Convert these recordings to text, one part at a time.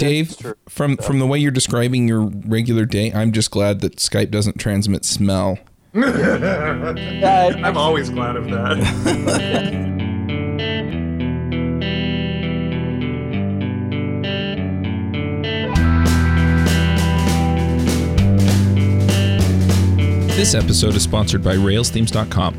Dave, from from the way you're describing your regular day, I'm just glad that Skype doesn't transmit smell. I'm always glad of that. This episode is sponsored by RailsThemes.com.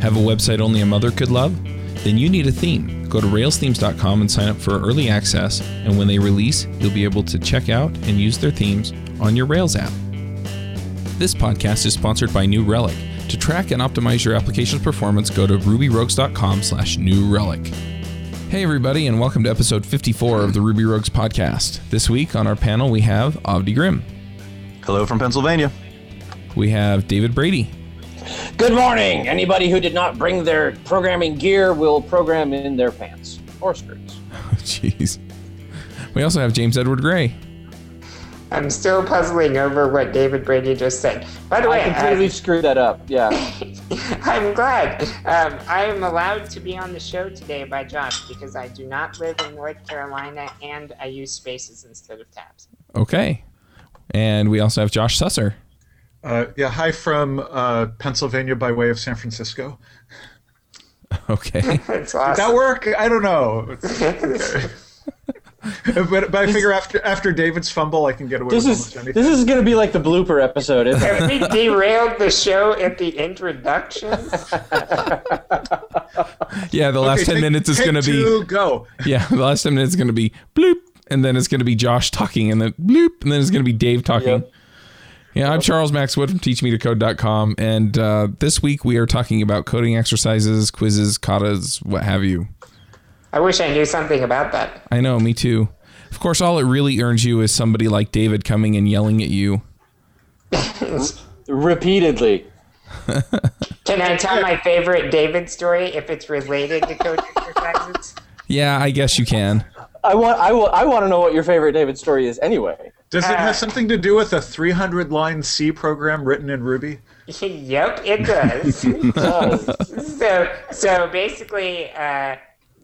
Have a website only a mother could love? Then you need a theme. Go to RailsThemes.com and sign up for early access, and when they release, you'll be able to check out and use their themes on your Rails app. This podcast is sponsored by New Relic. To track and optimize your application's performance, go to rubyrogues.com slash new relic. Hey everybody, and welcome to episode 54 of the Ruby Rogues podcast. This week on our panel we have Avdi Grimm. Hello from Pennsylvania. We have David Brady. Good morning. Anybody who did not bring their programming gear will program in their pants or skirts. Jeez. We also have James Edward Gray. I'm still puzzling over what David Brady just said. By the way, I completely screwed that up. Yeah. I'm glad. Um, I am allowed to be on the show today by Josh because I do not live in North Carolina and I use spaces instead of tabs. Okay. And we also have Josh Susser. Uh, yeah, hi from uh, Pennsylvania by way of San Francisco. Okay. It's Did that work? I don't know. Okay. but, but I figure after after David's fumble, I can get away This with is almost anything. this is gonna be like the blooper episode. Isn't it? Have we derailed the show at the introduction? Yeah, the last Okay, 10 take- minutes is going to be go. Yeah, the last 10 minutes is going to be bloop and then it's going to be Josh talking and then bloop and then it's going to be Dave talking. Yep. Yeah, I'm Charles Max Wood from teachmetocode.com and uh, this week we are talking about coding exercises, quizzes, katas, what have you. I wish I knew something about that. I know, me too. Of course, all it really earns you is somebody like David coming and yelling at you. Repeatedly. Can I tell my favorite David story if it's related to coding exercises? Yeah, I guess you can. I want I will I want to know what your favorite David story is anyway. Does it Uh, have something to do with a 300 line C program written in Ruby? yep, it does. So so basically uh,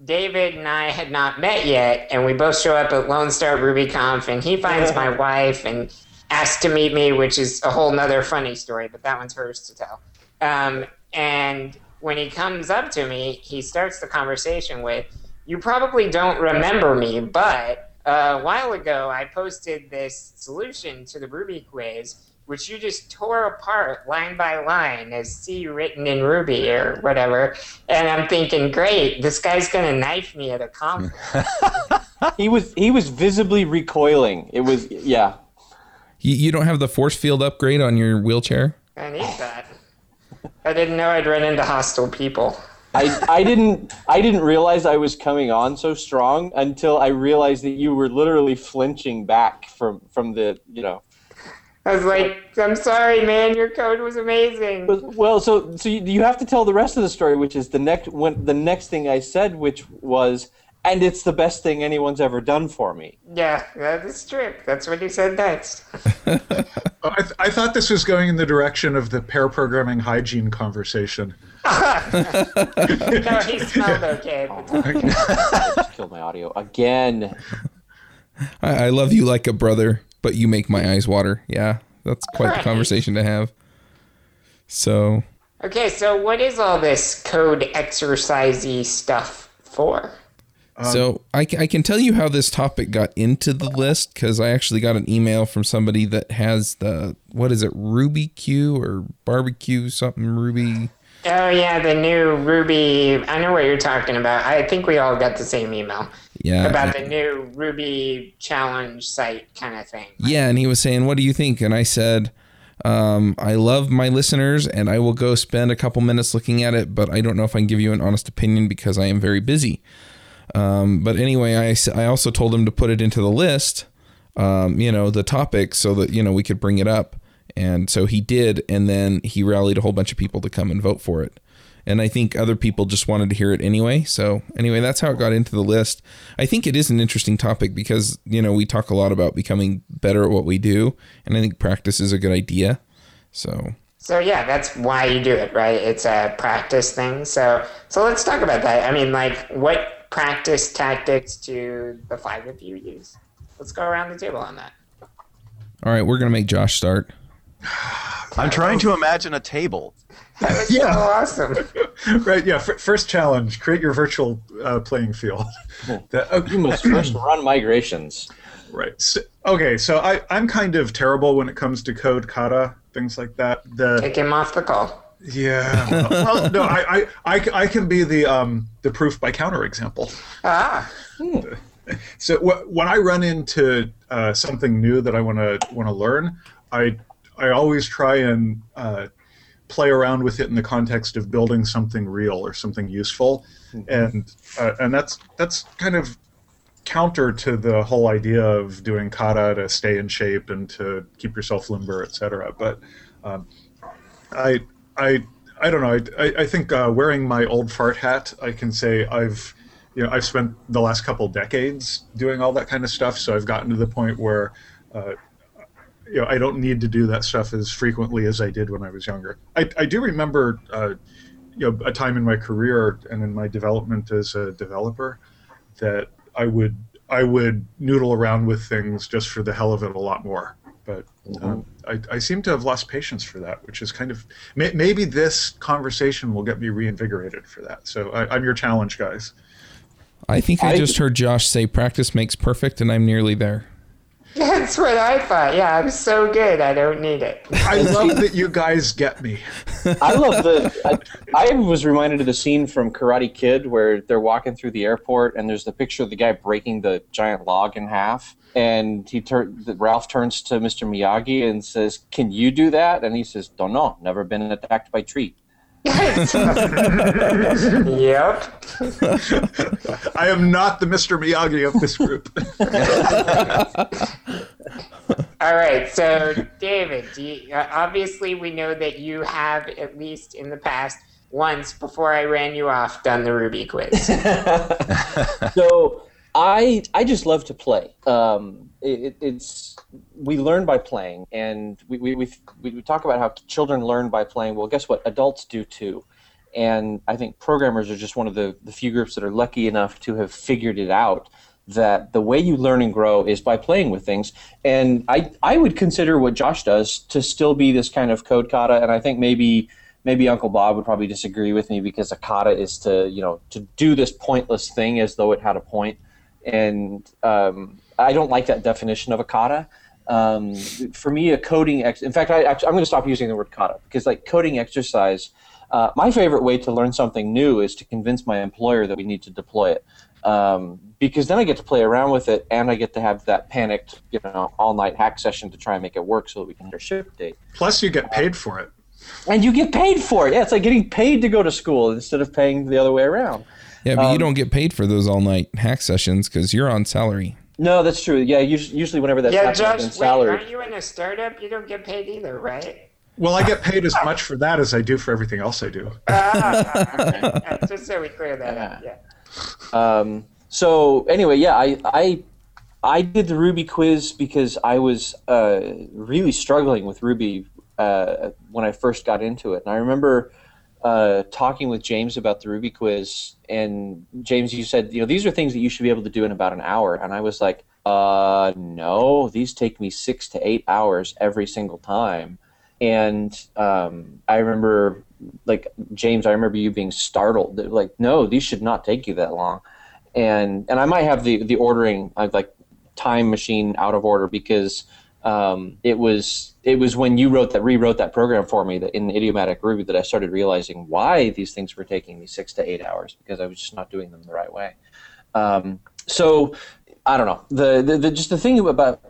david and i had not met yet and we both show up at lone star rubyconf and he finds my wife and asks to meet me which is a whole nother funny story but that one's hers to tell um, and when he comes up to me he starts the conversation with you probably don't remember me but a while ago i posted this solution to the ruby quiz which you just tore apart line by line as C written in Ruby or whatever. And I'm thinking, great, this guy's gonna knife me at a conference. he was he was visibly recoiling. It was yeah. You, you don't have the force field upgrade on your wheelchair? I need that. I didn't know I'd run into hostile people. I, I didn't I didn't realize I was coming on so strong until I realized that you were literally flinching back from from the you know I was like, I'm sorry, man, your code was amazing. Well, so so you, you have to tell the rest of the story, which is the next when the next thing I said, which was, and it's the best thing anyone's ever done for me. Yeah, that is true. That's what you said next. I, th- I thought this was going in the direction of the pair programming hygiene conversation. No, he smelled okay at. I just killed my audio again. I, I love you like a brother, but you make my eyes water. Yeah, that's quite the conversation to have. So, Okay, so what is all this code exercisey stuff for? Um, so I, I can tell you how this topic got into the list because I actually got an email from somebody that has the what is it Ruby Q or barbecue something Ruby. Oh yeah, the new Ruby. I know what you're talking about. I think we all got the same email Yeah, about the new Ruby challenge site kind of thing. Yeah, and he was saying, "What do you think?" And I said, um, "I love my listeners, and I will go spend a couple minutes looking at it, but I don't know if I can give you an honest opinion because I am very busy." Um, but anyway, I I also told him to put it into the list, um, you know, the topic, so that you know we could bring it up, and so he did, and then he rallied a whole bunch of people to come and vote for it. And I think other people just wanted to hear it anyway. So anyway, that's how it got into the list. I think it is an interesting topic because you know we talk a lot about becoming better at what we do, and I think practice is a good idea. So So yeah, that's why you do it, right? It's a practice thing. So so let's talk about that. I mean, like, what practice tactics do the five of you use? let's go around the table on that. All right, we're gonna make Josh start. I'm trying to imagine a table. Yeah. Oh, awesome. right. Yeah. F- first challenge: create your virtual uh, playing field. That- oh, You must first run migrations. right. So, okay. So I, I'm kind of terrible when it comes to code, kata, things like that. The Take him off the call. yeah. well, no, I, I, I, c- I can be the um the proof by counter example. Ah, So wh- when I run into uh, something new that I want to want to learn, I I always try and uh, play around with it in the context of building something real or something useful, and uh, and that's that's kind of counter to the whole idea of doing kata to stay in shape and to keep yourself limber, etc. But um, I I I don't know. I I, I think uh, wearing my old fart hat, I can say I've you know I've spent the last couple decades doing all that kind of stuff, so I've gotten to the point where. Uh, you know, I don't need to do that stuff as frequently as I did when I was younger. I, I do remember, uh, you know, a time in my career and in my development as a developer that I would I would noodle around with things just for the hell of it a lot more. But um, I, I seem to have lost patience for that, which is kind of may, maybe this conversation will get me reinvigorated for that. So I, I'm your challenge, guys. I think I, I- just heard Josh say practice makes perfect, and I'm nearly there. that's what I thought. Yeah, I'm so good. I don't need it. I love that you guys get me. I love the. I, I was reminded of the scene from Karate Kid where they're walking through the airport and there's the picture of the guy breaking the giant log in half, and he tur- Ralph turns to Mr. Miyagi and says, "Can you do that?" And he says, "Don't know. Never been attacked by tree." yep. I am not the Mr. Miyagi of this group. All right. So, David, do you, uh, obviously we know that you have, at least in the past, once before I ran you off, done the Ruby quiz. so I I just love to play. Um, it, it's we learn by playing, and we we, we we talk about how children learn by playing. Well, guess what? Adults do too. And I think programmers are just one of the, the few groups that are lucky enough to have figured it out that the way you learn and grow is by playing with things. And I, I would consider what Josh does to still be this kind of code kata. And I think maybe maybe Uncle Bob would probably disagree with me because a kata is to you know to do this pointless thing as though it had a. And um, I don't like that definition of a kata. Um, for me, a coding ex- in fact, I, I'm going to stop using the word kata because like coding exercise. Uh, my favorite way to learn something new is to convince my employer that we need to deploy it, um, because then I get to play around with it and I get to have that panicked, you know, all night hack session to try and make it work so that we can hit our ship date. Plus, you get paid for it. And you get paid for it. Yeah, it's like getting paid to go to school instead of paying the other way around. Yeah, but you Um, don't get paid for those all night hack sessions because you're on salary. No, that's true. Yeah, usually, usually whenever that's yeah, happening, I've Josh, been wait, salaried. aren't you in a startup? You don't get paid either, right? Well, I get paid as much for that as I do for everything else I do. Ah, okay. Just so we clear that up. Yeah. Um, so anyway, yeah, I, I I did the Ruby quiz because I was uh, really struggling with Ruby uh, when I first got into it, and I remember uh, talking with James about the Ruby quiz, and James, you said, you know, these are things that you should be able to do in about an hour, and I was like, uh, no, these take me six to eight hours every single time. And um, I remember, like James, I remember you being startled. Like, no, these should not take you that long. And and I might have the the ordering like time machine out of order because um, it was it was when you wrote that rewrote that program for me that in idiomatic Ruby that I started realizing why these things were taking me six to eight hours because I was just not doing them the right way. Um, so I don't know the, the, the just the thing about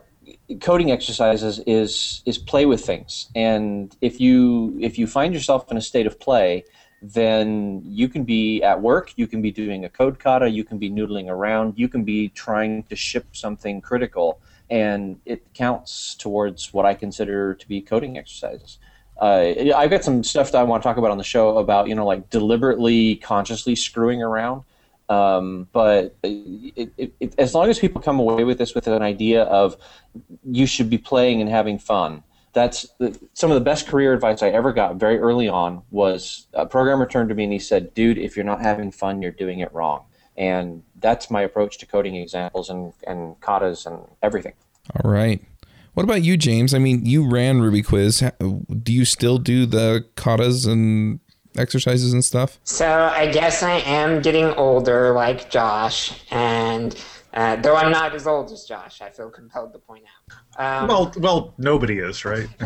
coding exercises is is play with things and if you if you find yourself in a state of play then you can be at work you can be doing a code kata you can be noodling around you can be trying to ship something critical and it counts towards what i consider to be coding exercises uh, i've got some stuff that i want to talk about on the show about you know like deliberately consciously screwing around um, but it, it, it, as long as people come away with this with an idea of you should be playing and having fun, that's the, some of the best career advice I ever got very early on. Was a programmer turned to me and he said, "Dude, if you're not having fun, you're doing it wrong." And that's my approach to coding examples and and katas and everything. All right. What about you, James? I mean, you ran Ruby Quiz. Do you still do the katas and exercises and stuff? So I guess I am getting older, like Josh, and uh, though I'm not as old as Josh, I feel compelled to point out. Um, well, well, nobody is, right?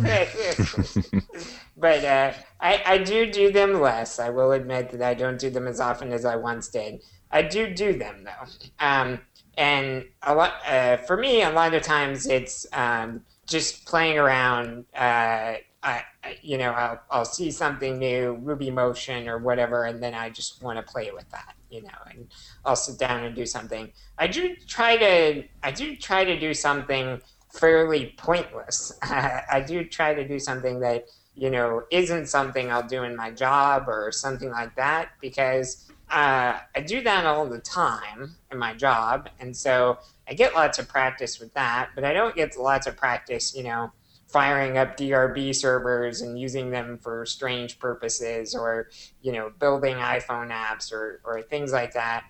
but uh, I, I do do them less. I will admit that I don't do them as often as I once did. I do do them though, um, and a lot uh, for me. A lot of times it's um, just playing around. Uh, I, you know, I'll, I'll see something new, Ruby Motion or whatever, and then I just want to play with that, you know, and I'll sit down and do something. I do try to, I do try to do something fairly pointless. I do try to do something that, you know, isn't something I'll do in my job or something like that because uh, I do that all the time in my job. And so I get lots of practice with that, but I don't get lots of practice, you know, firing up DRB servers and using them for strange purposes or, you know, building iPhone apps or, or things like that.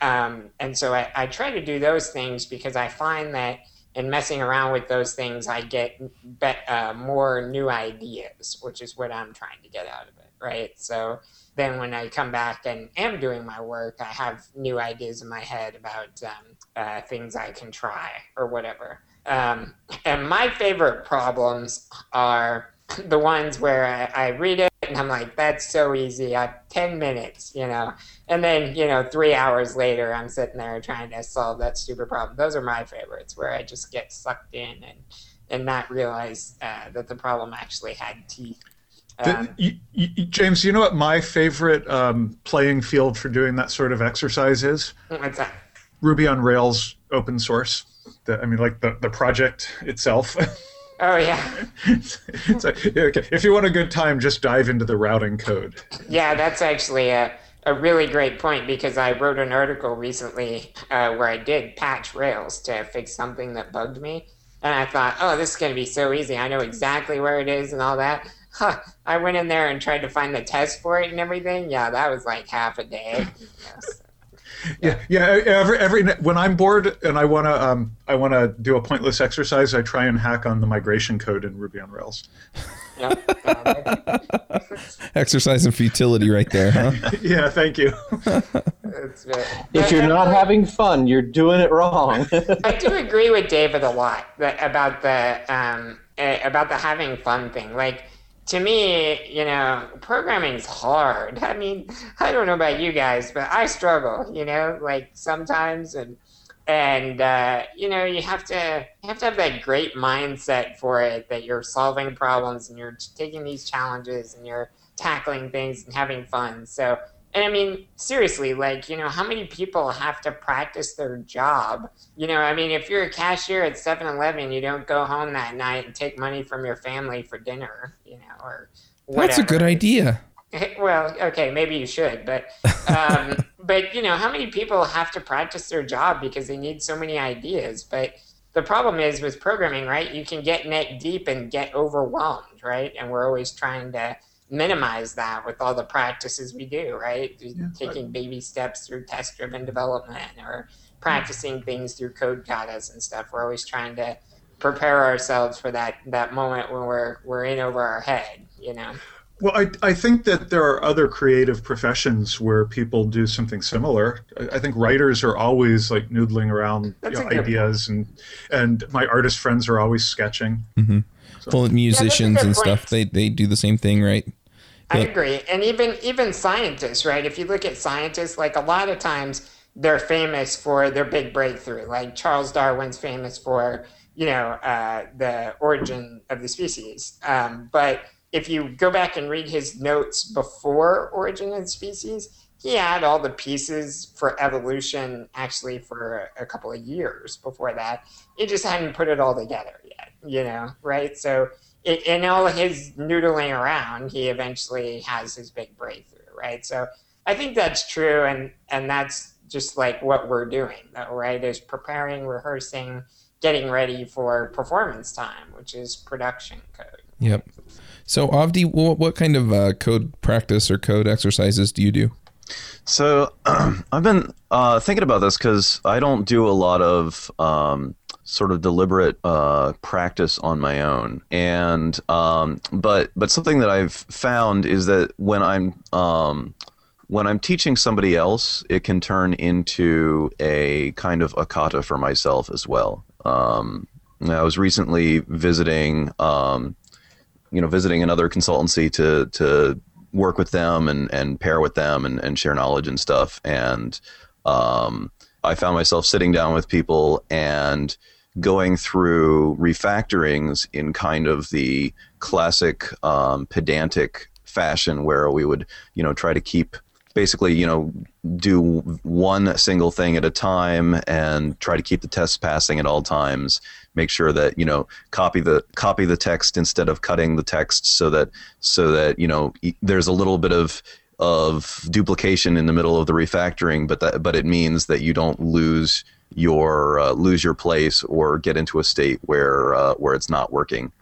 Um, and so I, I try to do those things because I find that in messing around with those things, I get be, uh, more new ideas, which is what I'm trying to get out of it, right? So then when I come back and am doing my work, I have new ideas in my head about um, uh, things I can try or whatever. Um, and my favorite problems are the ones where I, I, read it and I'm like, that's so easy. I have 10 minutes, you know. And then, you know, three hours later, I'm sitting there trying to solve that stupid problem. Those are my favorites where I just get sucked in and, and not realize uh, that the problem actually had teeth. Um, the, you, you, James, you know what my favorite um, playing field for doing that sort of exercise is? What's that? Ruby on Rails open source the, I mean, like the, the project itself. Oh yeah. it's like, okay. If you want a good time, just dive into the routing code. Yeah, that's actually a, a really great point because I wrote an article recently uh, where I did patch Rails to fix something that bugged me, and I thought, oh, this is going to be so easy. I know exactly where it is and all that. Huh. I went in there and tried to find the test for it and everything. Yeah, that was like half a day. Yes yeah, yeah. Every every when I'm bored and I wanna um I wanna do a pointless exercise, I try and hack on the migration code in Ruby on Rails. Yeah. Exercise and futility right there, huh? yeah, thank you. if you're not having fun, you're doing it wrong. I do agree with David a lot about the um, eh, about the having fun thing. Like to me, you know, programming is hard. I mean, I don't know about you guys, but I struggle, you know, like sometimes and and uh, you know, you have to you have to have that great mindset for it that you're solving problems and you're taking these challenges and you're tackling things and having fun. So and I mean, seriously, like, you know, how many people have to practice their job? You know, I mean, if you're a cashier at 7 Eleven, you don't go home that night and take money from your family for dinner, you know, or whatever. That's a good idea. Well, okay, maybe you should, but, um, but, you know, how many people have to practice their job because they need so many ideas? But the problem is with programming, right? You can get neck deep and get overwhelmed, right? And we're always trying to, minimize that with all the practices we do, right? Yeah, Taking baby steps through test driven development or practicing things through code katas and stuff. We're always trying to prepare ourselves for that that moment when we're we're in over our head, you know. Well, I, I think that there are other creative professions where people do something similar. I, I think writers are always like noodling around you know, ideas, and and my artist friends are always sketching. Mm-hmm. So. Musicians yeah, and stuff, they they do the same thing, right? I agree, and even even scientists, right? If you look at scientists, like a lot of times they're famous for their big breakthrough. Like Charles Darwin's famous for you know uh, the origin of the species, um, but if you go back and read his notes before origin of the species, he had all the pieces for evolution actually for a, couple of years before that. He just hadn't put it all together you know, right? So in all his noodling around, he eventually has his big breakthrough, right? So I think that's true, and and that's just like what we're doing, though, right? Is preparing, rehearsing, getting ready for performance time, which is production code. Yep. So Avdi, what, what kind of uh, code practice or code exercises do you do? So I've been uh, thinking about this because I don't do a lot of um, sort of deliberate uh, practice on my own, and um, but but something that I've found is that when I'm um, when I'm teaching somebody else, it can turn into a kind of a kata for myself as well. Um, I was recently visiting, um, you know, visiting another consultancy to to work with them and, and pair with them and, and share knowledge and stuff. And um, I found myself sitting down with people and going through refactorings in kind of the classic um, pedantic fashion where we would, you know, try to keep basically, you know, do one single thing at a time and try to keep the tests passing at all times. Make sure that you know copy the copy the text instead of cutting the text, so that so that you know there's a little bit of of duplication in the middle of the refactoring, but that but it means that you don't lose your uh, lose your place or get into a state where uh, where it's not working.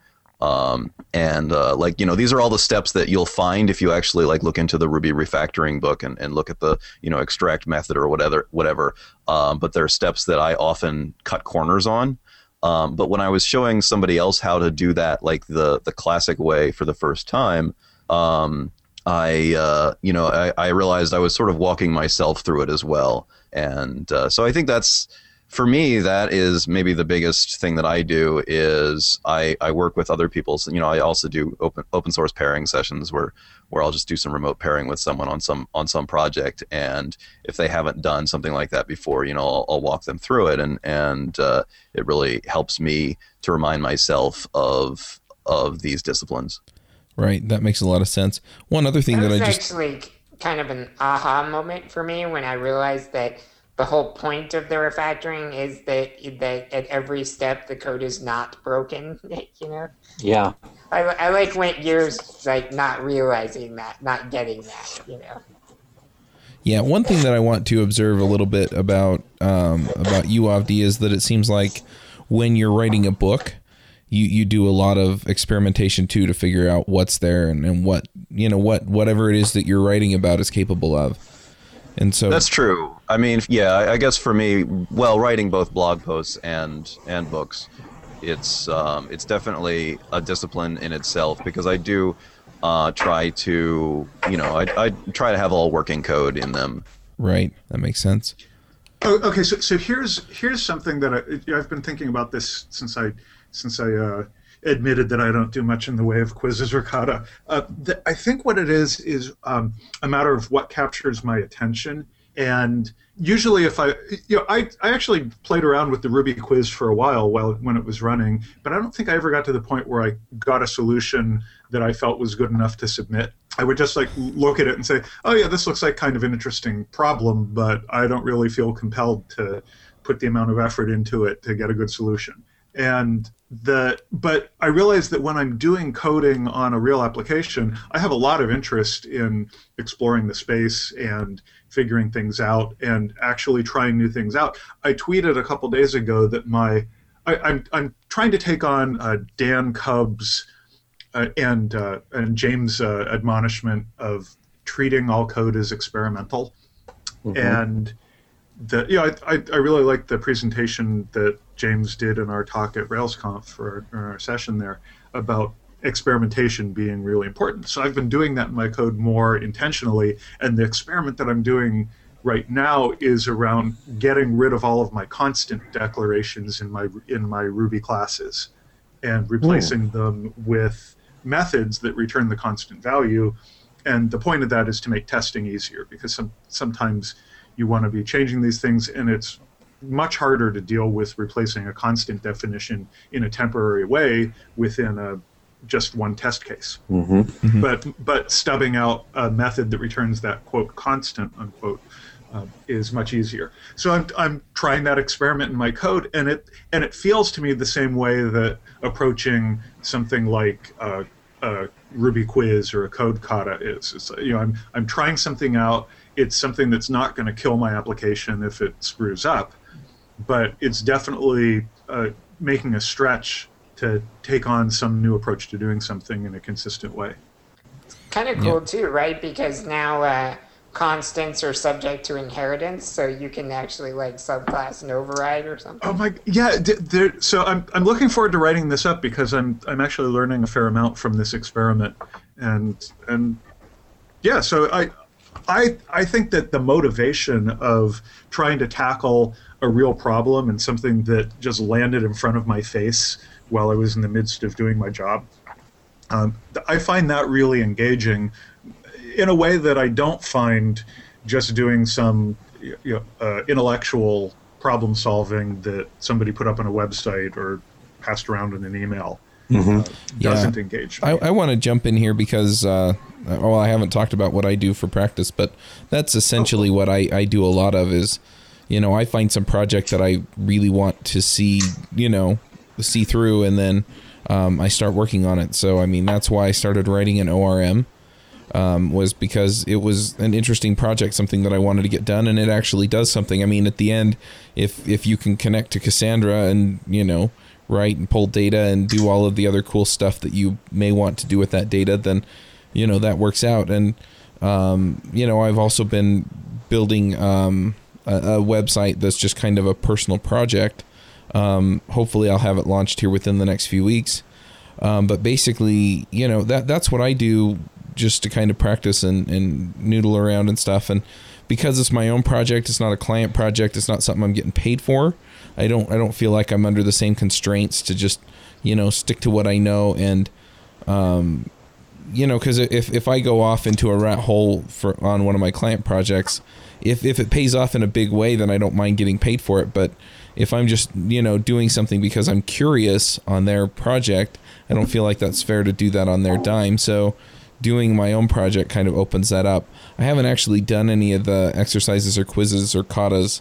Um, and uh, like you know these are all the steps that you'll find if you actually like look into the ruby refactoring book and, and look at the you know extract method or whatever whatever. Um, but there are steps that i often cut corners on. Um, but when i was showing somebody else how to do that like the the classic way for the first time um, i uh, you know I, I realized i was sort of walking myself through it as well and uh, so i think that's for me, that is maybe the biggest thing that I do is I, I work with other people. So, you know, I also do open open source pairing sessions where where I'll just do some remote pairing with someone on some on some project, and if they haven't done something like that before, you know, I'll, I'll walk them through it, and and uh, it really helps me to remind myself of of these disciplines. Right, that makes a lot of sense. One other thing that, that I just actually kind of an aha moment for me when I realized that the whole point of the refactoring is that that at every step the code is not broken. You know. Yeah. I, I like went years like not realizing that, not getting that. You know. Yeah, one thing that I want to observe a little bit about um, about you Avdi is that it seems like when you're writing a book, you, you do a lot of experimentation too to figure out what's there and, and what you know what whatever it is that you're writing about is capable of. And so That's true. I mean, yeah, I I guess for me, well, writing both blog posts and and books, it's um, it's definitely a discipline in itself because I do uh, try to, you know, I, I try to have all working code in them. right, that makes sense. Oh, okay, so so here's here's something that I, I've been thinking about this since I since I uh, admitted that I don't do much in the way of quizzes or kata. Uh, the, I think what it is is um, a matter of what captures my attention. And usually, if I, you know, I, I actually played around with the Ruby quiz for a while while when it was running, but I don't think I ever got to the point where I got a solution that I felt was good enough to submit. I would just like look at it and say, "Oh yeah, this looks like kind of an interesting problem, but I don't really feel compelled to put the amount of effort into it to get a good solution." And the but I realize that when I'm doing coding on a real application, I have a lot of interest in exploring the space and figuring things out and actually trying new things out. I tweeted a couple days ago that my I, I'm I'm trying to take on uh, Dan Kubb's uh, and uh, and James' uh, admonishment of treating all code as experimental, and the yeah I, I, I really like the presentation that James did in our talk at RailsConf for our, our session there about experimentation being really important. So I've been doing that in my code more intentionally, and the experiment that I'm doing right now is around getting rid of all of my constant declarations in my in my Ruby classes and replacing them with methods that return the constant value. And the point of that is to make testing easier because some, sometimes you want to be changing these things and it's much harder to deal with replacing a constant definition in a temporary way within a just one test case. But but stubbing out a method that returns that quote constant unquote uh, is much easier. So I'm I'm trying that experiment in my code, and it and it feels to me the same way that approaching something like a, a Ruby quiz or a code kata is. It's, you know, I'm I'm trying something out. It's something that's not going to kill my application if it screws up, but it's definitely uh, making a stretch to take on some new approach to doing something in a consistent way. It's kind of cool too, right? Because now uh, constants are subject to inheritance, so you can actually like subclass and override or something. Oh my, yeah. d- There, so I'm I'm looking forward to writing this up because I'm I'm actually learning a fair amount from this experiment, and and yeah. So I I I think that the motivation of trying to tackle a real problem and something that just landed in front of my face while I was in the midst of doing my job, um, I find that really engaging in a way that I don't find just doing some you know, uh, intellectual problem solving that somebody put up on a website or passed around in an email uh, doesn't engage me. I, I want to jump in here because, uh, well, I haven't talked about what I do for practice, but that's essentially what I, I do a lot of is, you know, I find some project that I really want to see, you know, see through, and then um, I start working on it. So, I mean, that's why I started writing an ORM. Um, was because it was an interesting project, something that I wanted to get done, and it actually does something. I mean, at the end, if if you can connect to Cassandra and you know write and pull data and do all of the other cool stuff that you may want to do with that data, then you know that works out. And um, you know, I've also been building um, a, a website that's just kind of a personal project. Um, hopefully, I'll have it launched here within the next few weeks. Um, but basically, you know that that's what I do just to kind of practice and, and noodle around and stuff. And because it's my own project, it's not a client project. It's not something I'm getting paid for. I don't I don't feel like I'm under the same constraints to just you know stick to what I know and um, you know because if if I go off into a rat hole for on one of my client projects, if if it pays off in a big way, then I don't mind getting paid for it. But if I'm just you know doing something because I'm curious on their project, I don't feel like that's fair to do that on their dime. So doing my own project kind of opens that up. I haven't actually done any of the exercises or quizzes or katas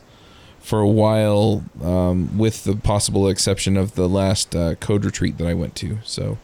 for a while, um, with the possible exception of the last uh, code retreat that I went to. So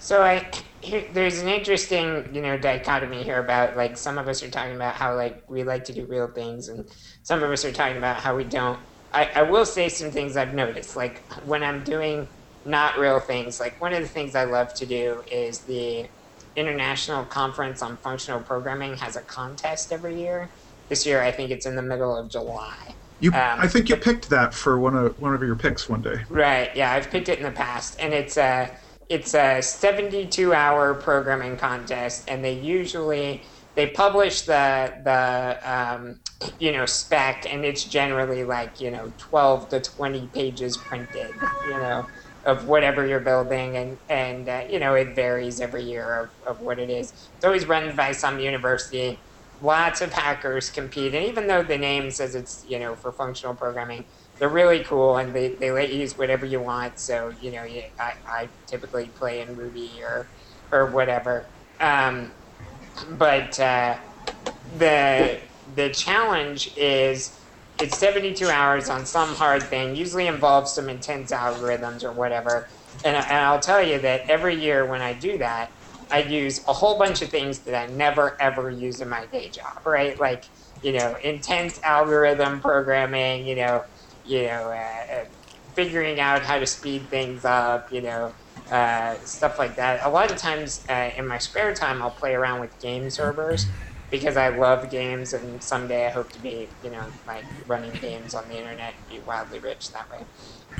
So I here, there's an interesting you know dichotomy here about like some of us are talking about how like we like to do real things and some of us are talking about how we don't. I, I will say some things I've noticed like when I'm doing not real things like one of the things I love to do is the International Conference on Functional Programming has a contest every year. This year I think it's in the middle of July. You, Um, I think you picked that for one of one of your picks one day. Right. Yeah, I've picked it in the past, and it's a it's a 72 hour programming contest, and they usually they publish the the um, you know spec, and it's generally like you know 12 to 20 pages printed, you know, of whatever you're building, and and uh, you know it varies every year of, of what it is. It's always run by some university. Lots of hackers compete, and even though the name says it's you know for functional programming, they're really cool and they, they let you use whatever you want. So, you know, you, I, I typically play in Ruby or, or whatever. Um, but uh, the, the challenge is it's 72 hours on some hard thing, usually involves some intense algorithms or whatever. And, and I'll tell you that every year when I do that, I use a whole bunch of things that I never ever use in my day job, right? Like, you know, intense algorithm programming, you know, you know, uh, uh, figuring out how to speed things up, you know, uh, stuff like that. A lot of times uh, in my spare time, I'll play around with game servers because I love games, and someday I hope to be, you know, like running games on the internet and be wildly rich that way.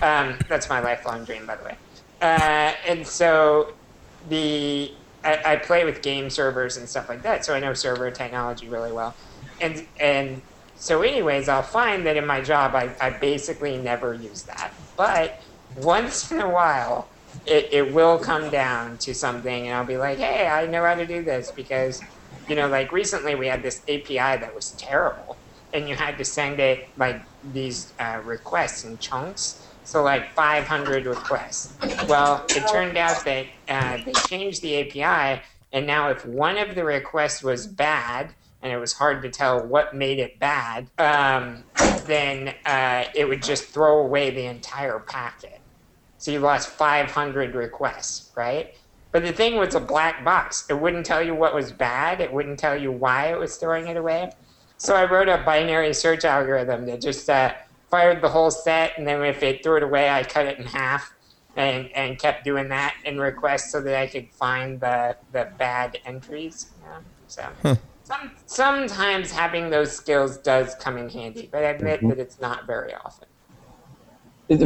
Um, that's my lifelong dream, by the way. Uh, and so the I, I play with game servers and stuff like that, so I know server technology really well. And and so, anyways, I'll find that in my job, I, I basically never use that. But once in a while, it, it will come down to something, and I'll be like, hey, I know how to do this because, you know, like recently we had this API that was terrible, and you had to send it like these uh, requests in chunks. So, like 500 requests. Well, it turned out that uh, they changed the API, and now if one of the requests was bad, and it was hard to tell what made it bad, um, then uh, it would just throw away the entire packet. So you lost 500 requests, right? But the thing was a black box. It wouldn't tell you what was bad. It wouldn't tell you why it was throwing it away. So I wrote a binary search algorithm that just uh, fired the whole set, and then if it threw it away, I cut it in half and, and kept doing that in requests so that I could find the, the bad entries. Know? So some, sometimes having those skills does come in handy, but I admit Mm-hmm. that it's not very often.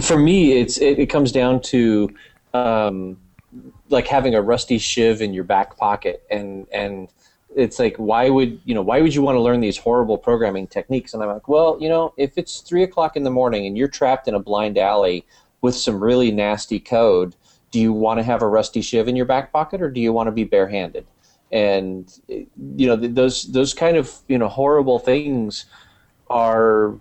For me, it's it, it comes down to um, like having a rusty shiv in your back pocket, and and it's like why would you know why would you want to learn these horrible programming techniques? And I'm like, well, you know, if it's three o'clock in the morning and you're trapped in a blind alley with some really nasty code, do you want to have a rusty shiv in your back pocket, or do you want to be barehanded? And you know, those those kind of you know horrible things are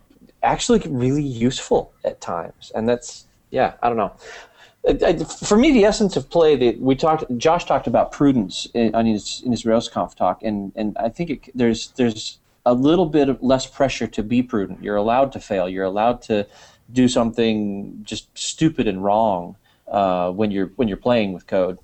actually really useful at times. And that's yeah i don't know. For me the essence of play that we talked josh talked about prudence in, his in his railsconf talk. And and i think it, there's there's a little bit of less pressure to be prudent. You're allowed to fail. You're allowed to do something just stupid and wrong uh, when you're when you're playing with code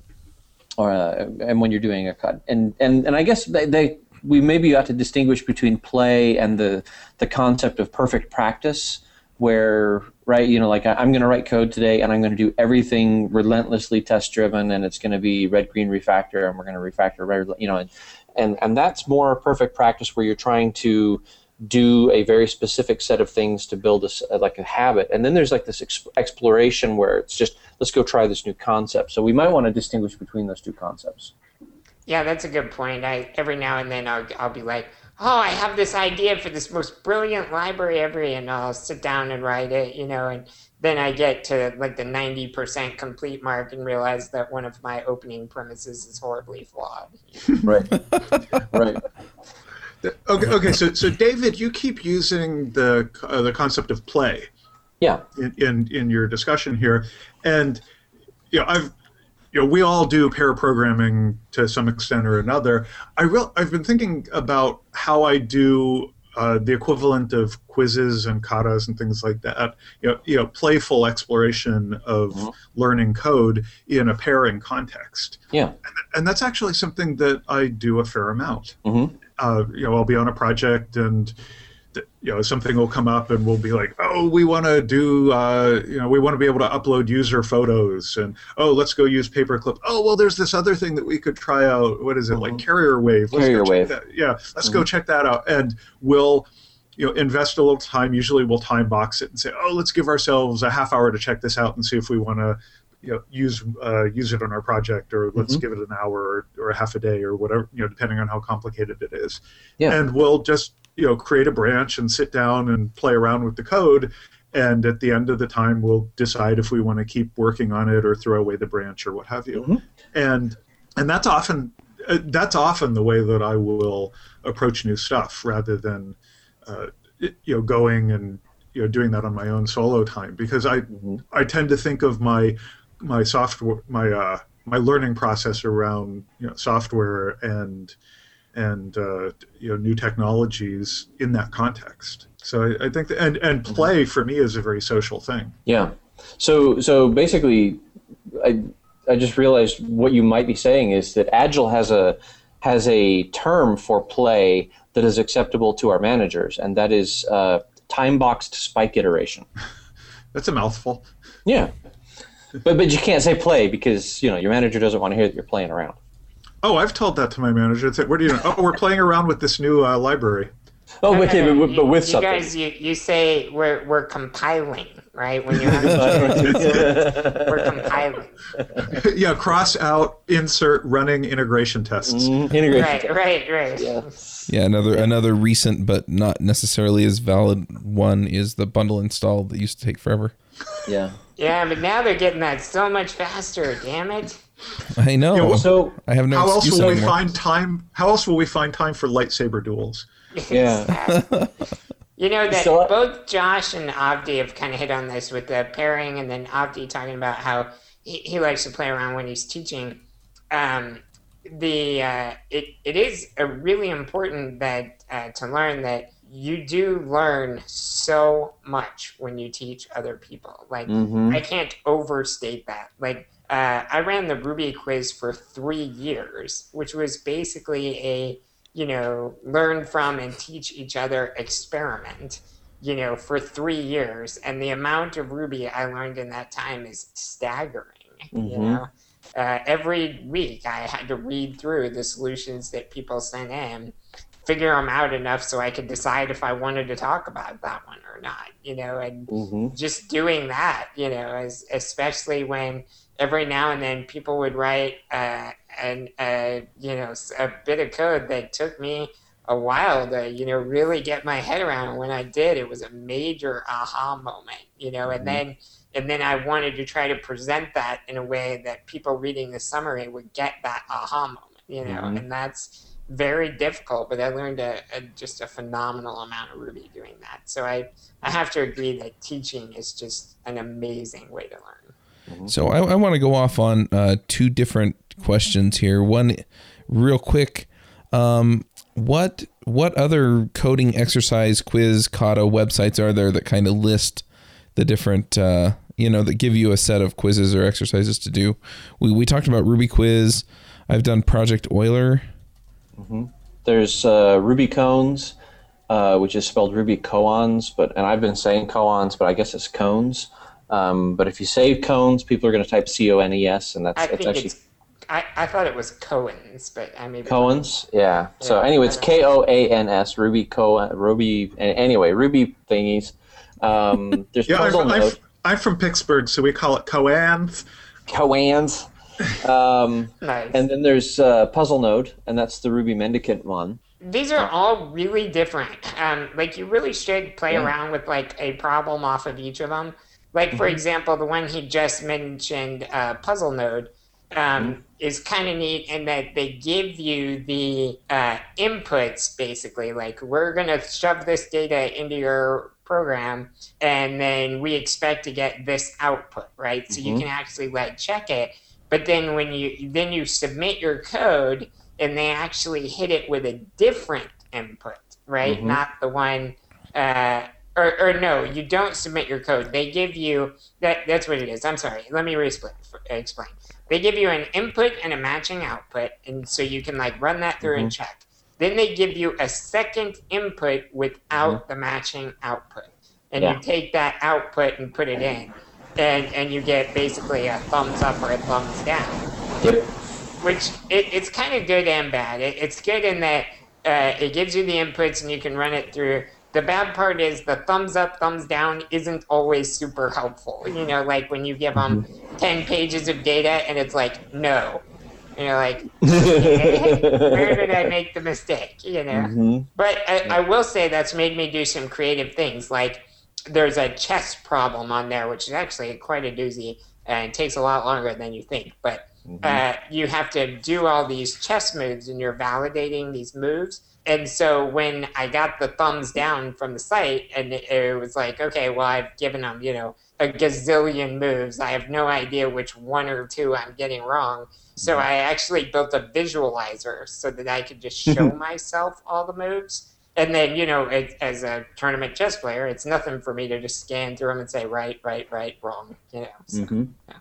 or uh, and when you're doing a kata. And and and I guess they, they we maybe ought to distinguish between play and the the concept of perfect practice where right you know like I- i'm going to write code today and i'm going to do everything relentlessly test driven and it's going to be red green refactor and we're going to refactor red you know and, and and that's more perfect practice where you're trying to do a very specific set of things to build a, uh, like a habit. And then there's like this ex- exploration where it's just let's go try this new concept. So we might want to distinguish between those two concepts. Yeah, that's a good point. I every now and then I'll I'll be like, oh, I have this idea for this most brilliant library ever, and I'll sit down and write it, you know, and then I get to like the ninety percent complete mark and realize that one of my opening premises is horribly flawed. right. Right Okay, okay. So, so David, you keep using the uh, the concept of play yeah in, in in your discussion here, and you know, I've you know, we all do pair programming to some extent or another. I real I've been thinking about how I do uh, the equivalent of quizzes and katas and things like that. You know, you know, playful exploration of learning code in a pairing context, yeah and that's actually something that I do a fair amount Mhm. Uh, you know, I'll be on a project and you know something will come up and we'll be like, oh, we want to do, uh, you know, we want to be able to upload user photos and oh, let's go use paperclip. Oh, well, there's this other thing that we could try out. What is it like Carrier Wave? Let's Carrier Wave. that- Yeah, let's go check that out and we'll. You know, invest a little time. Usually, we'll time box it and say, "Oh, let's give ourselves a half hour to check this out and see if we want to, you know, use uh, use it on our project, or let's give it an hour or, or a half a day or whatever, you know, depending on how complicated it is." Yeah. and we'll just you know create a branch and sit down and play around with the code. And at the end of the time we'll decide if we want to keep working on it or throw away the branch or what have you. And and that's often uh, that's often the way that i will approach new stuff rather than uh, you know going and you know doing that on my own solo time because i i tend to think of my my software my uh my learning process around you know software and and uh, you know new technologies in that context. So I, I think that, and and play for me is a very social thing. Yeah. So so basically, I I just realized what you might be saying is that Agile has a has a term for play that is acceptable to our managers, and that is uh, time boxed spike iteration. That's a mouthful. Yeah. But but you can't say play because you know your manager doesn't want to hear that you're playing around. Oh, I've told that to my manager. It's like, what are you doing? Oh, we're playing around with this new uh, library. Oh, No, okay, no, but, no, but you- with you something. guys, you, you say we're we're compiling, right? When you're have we're compiling, yeah, cross out, insert, running integration tests. Mm, integration. right, right, right. Yeah. Yeah, another another recent but not necessarily as valid one is the bundle install that used to take forever. Yeah. Yeah, but now they're getting that so much faster. Damn it! I know. Yeah, well, So I have no How else excuse will we find time? How else will we find time for lightsaber duels? yeah. You know that So- both Josh and Avdi have kind of hit on this with the pairing, and then Avdi talking about how he, he likes to play around when he's teaching. Um, the uh, it it is really important that uh, to learn that you do learn so much when you teach other people. Like Mhm. I can't overstate that. Like uh, I ran the Ruby quiz for three years, which was basically a you know learn from and teach each other experiment. You know, for three years, and the amount of Ruby I learned in that time is staggering. You Mhm. know, uh, every week I had to read through the solutions that people sent in, figure them out enough so I could decide if I wanted to talk about that one or not, you know, and Mm-hmm. just doing that, you know, as especially when every now and then people would write uh, an uh, you know a bit of code that took me a while to you know really get my head around. And when I did, it was a major aha moment, you know, and then and then I wanted to try to present that in a way that people reading the summary would get that aha moment, you know, Mhm. and that's very difficult. But I learned a, a just a phenomenal amount of Ruby doing that. So I I have to agree that teaching is just an amazing way to learn. So I, I want to go off on uh, two different questions here. One, real quick, um, what what other coding exercise quiz kata websites are there that kind of list the different uh, you know that give you a set of quizzes or exercises to do? We we talked about Ruby Quiz. I've done Project Euler. There's uh, Ruby Cones, uh, which is spelled Ruby Koans, but and I've been saying Koans, but I guess it's Cones. Um, but if you say Cones, people are going to type C O N E S, and that's I it's think actually it's. I, I thought it was Cohen's, but I may be Cohen's. Yeah. So anyway, it's I. K O A N S Ruby Co Ruby. a- Anyway, Ruby thingies. Um, there's Yeah, I'm, I'm, I'm from Pittsburgh, so we call it Coanth. Coans. Um, Nice. and then there's uh, Puzzle Node, and that's the Ruby Mendicant one. These are all really different. Um, like you really should play Yeah. around with like a problem off of each of them. Like for example, the one he just mentioned, uh, Puzzle Node, um, is kind of neat in that they give you the uh, inputs basically. Like we're gonna shove this data into your program, and then we expect to get this output, right? So you Mhm. can actually like check it. But then when you then you submit your code and they actually hit it with a different input, right? Mhm. Not the one, uh, or, or no, you don't submit your code. They give you that. That's what it is. I'm sorry. Let me re-split, explain. They give you an input and a matching output, and so you can like run that through and check. Then they give you a second input without the matching output, and Yeah. you take that output and put it in, and and you get basically a thumbs up or a thumbs down Yep. which it, it's kind of good and bad. It, it's good in that uh, it gives you the inputs and you can run it through. The bad part is the thumbs up, thumbs down isn't always super helpful. You know, like when you give them 10 pages of data and it's like, no. And you're like, where did I make the mistake? You know? Mhm. But I, I will say that's made me do some creative things. Like there's a chess problem on there, which is actually quite a doozy and takes a lot longer than you think. But uh, you have to do all these chess moves and you're validating these moves. And so when I got the thumbs down from the site, and it, it was like, okay, well, I've given them, you know, a gazillion moves. I have no idea which one or two I'm getting wrong. So I actually built a visualizer so that I could just show myself all the moves. And then, you know, it, as a tournament chess player, it's nothing for me to just scan through them and say right, right, right, wrong. You know. So, Mhm. yeah.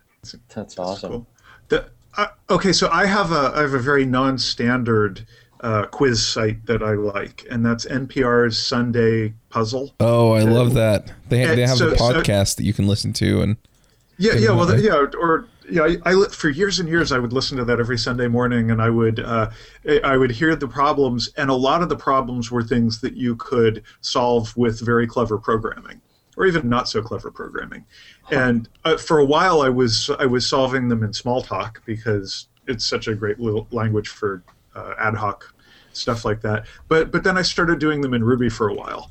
That's awesome. Cool. The, uh, okay, so I have a I have a very non-standard uh, quiz site that I like, and that's NPR's Sunday Puzzle. Oh, I love that. They they have so- the so- podcast that you can listen to and Yeah, yeah, well, about yeah, or yeah, I, I for years and years I would listen to that every Sunday morning, and I would uh, I would hear the problems, and a lot of the problems were things that you could solve with very clever programming, or even not so clever programming. And uh, for a while, I was I was solving them in Smalltalk because it's such a great little language for uh, ad hoc stuff like that. But but then I started doing them in Ruby for a while,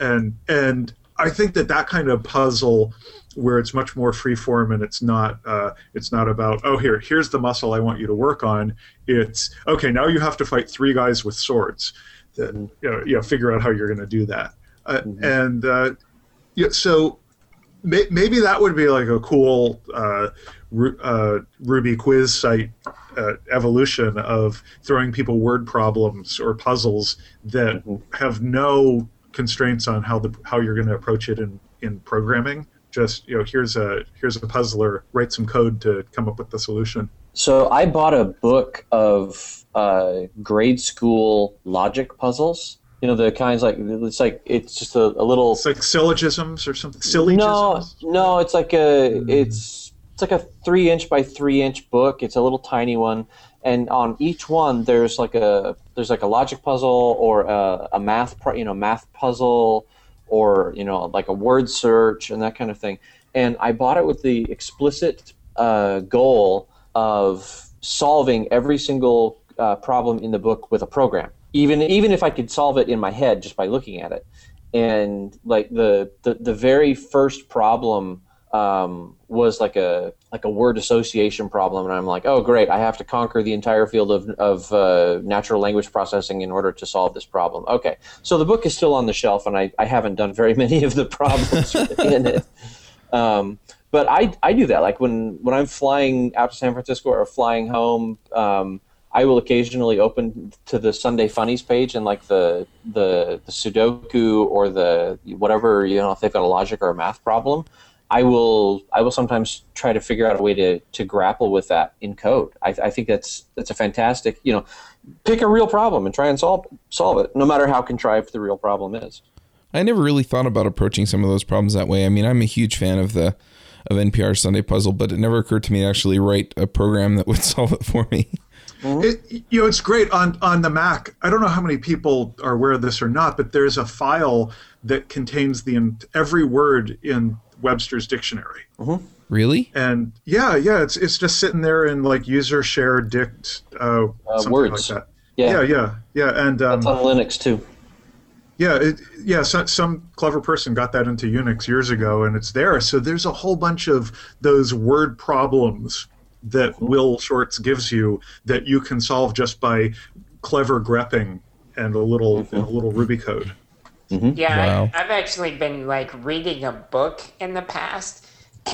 and and I think that that kind of puzzle where it's much more free form and it's not uh, it's not about oh here here's the muscle I want you to work on. It's okay now you have to fight three guys with swords. Then you know, you know figure out how you're going to do that. Uh, And uh, yeah, so may, maybe that would be like a cool uh, Ru- uh, Ruby quiz site uh, evolution of throwing people word problems or puzzles that have no constraints on how the how you're going to approach it in in programming. Just you know, here's a here's a puzzler. Write some code to come up with the solution. So I bought a book of uh, grade school logic puzzles. You know the kinds like it's like it's just a, a little. It's like syllogisms or something. Syllogisms. No, no, it's like a it's it's like a three inch by three inch book. It's a little tiny one, and on each one there's like a there's like a logic puzzle or a, a math pro, you know math puzzle or you know like a word search and that kind of thing. And I bought it with the explicit uh, goal of solving every single uh, problem in the book with a program, even even if I could solve it in my head just by looking at it. And like the the, the very first problem um, was like a like a word association problem, and I'm like, oh great, I have to conquer the entire field of of uh, natural language processing in order to solve this problem. Okay, so the book is still on the shelf, and I, I haven't done very many of the problems in it. Um, but I, I do that like when when I'm flying out to San Francisco or flying home. Um, I will occasionally open to the Sunday Funnies page and like the, the the Sudoku or the whatever you know if they've got a logic or a math problem, I will I will sometimes try to figure out a way to to grapple with that in code. I, I think that's that's a fantastic you know pick a real problem and try and solve solve it no matter how contrived the real problem is. I never really thought about approaching some of those problems that way. I mean, I'm a huge fan of the of NPR Sunday Puzzle, but it never occurred to me to actually write a program that would solve it for me. It, you know, it's great on on the Mac. I don't know how many people are aware of this or not, but there's a file that contains the every word in Webster's dictionary. Really? And yeah, yeah, it's it's just sitting there in like user share dict uh, something words. like that. Yeah. yeah, yeah, yeah. And um, It's on Linux too. yeah, it, yeah. So, some clever person got that into Unix years ago, and it's there. So there's a whole bunch of those word problems that Will Shortz gives you that you can solve just by clever grepping and a little and a little Ruby code. Yeah, Wow. I, I've actually been like reading a book in the past,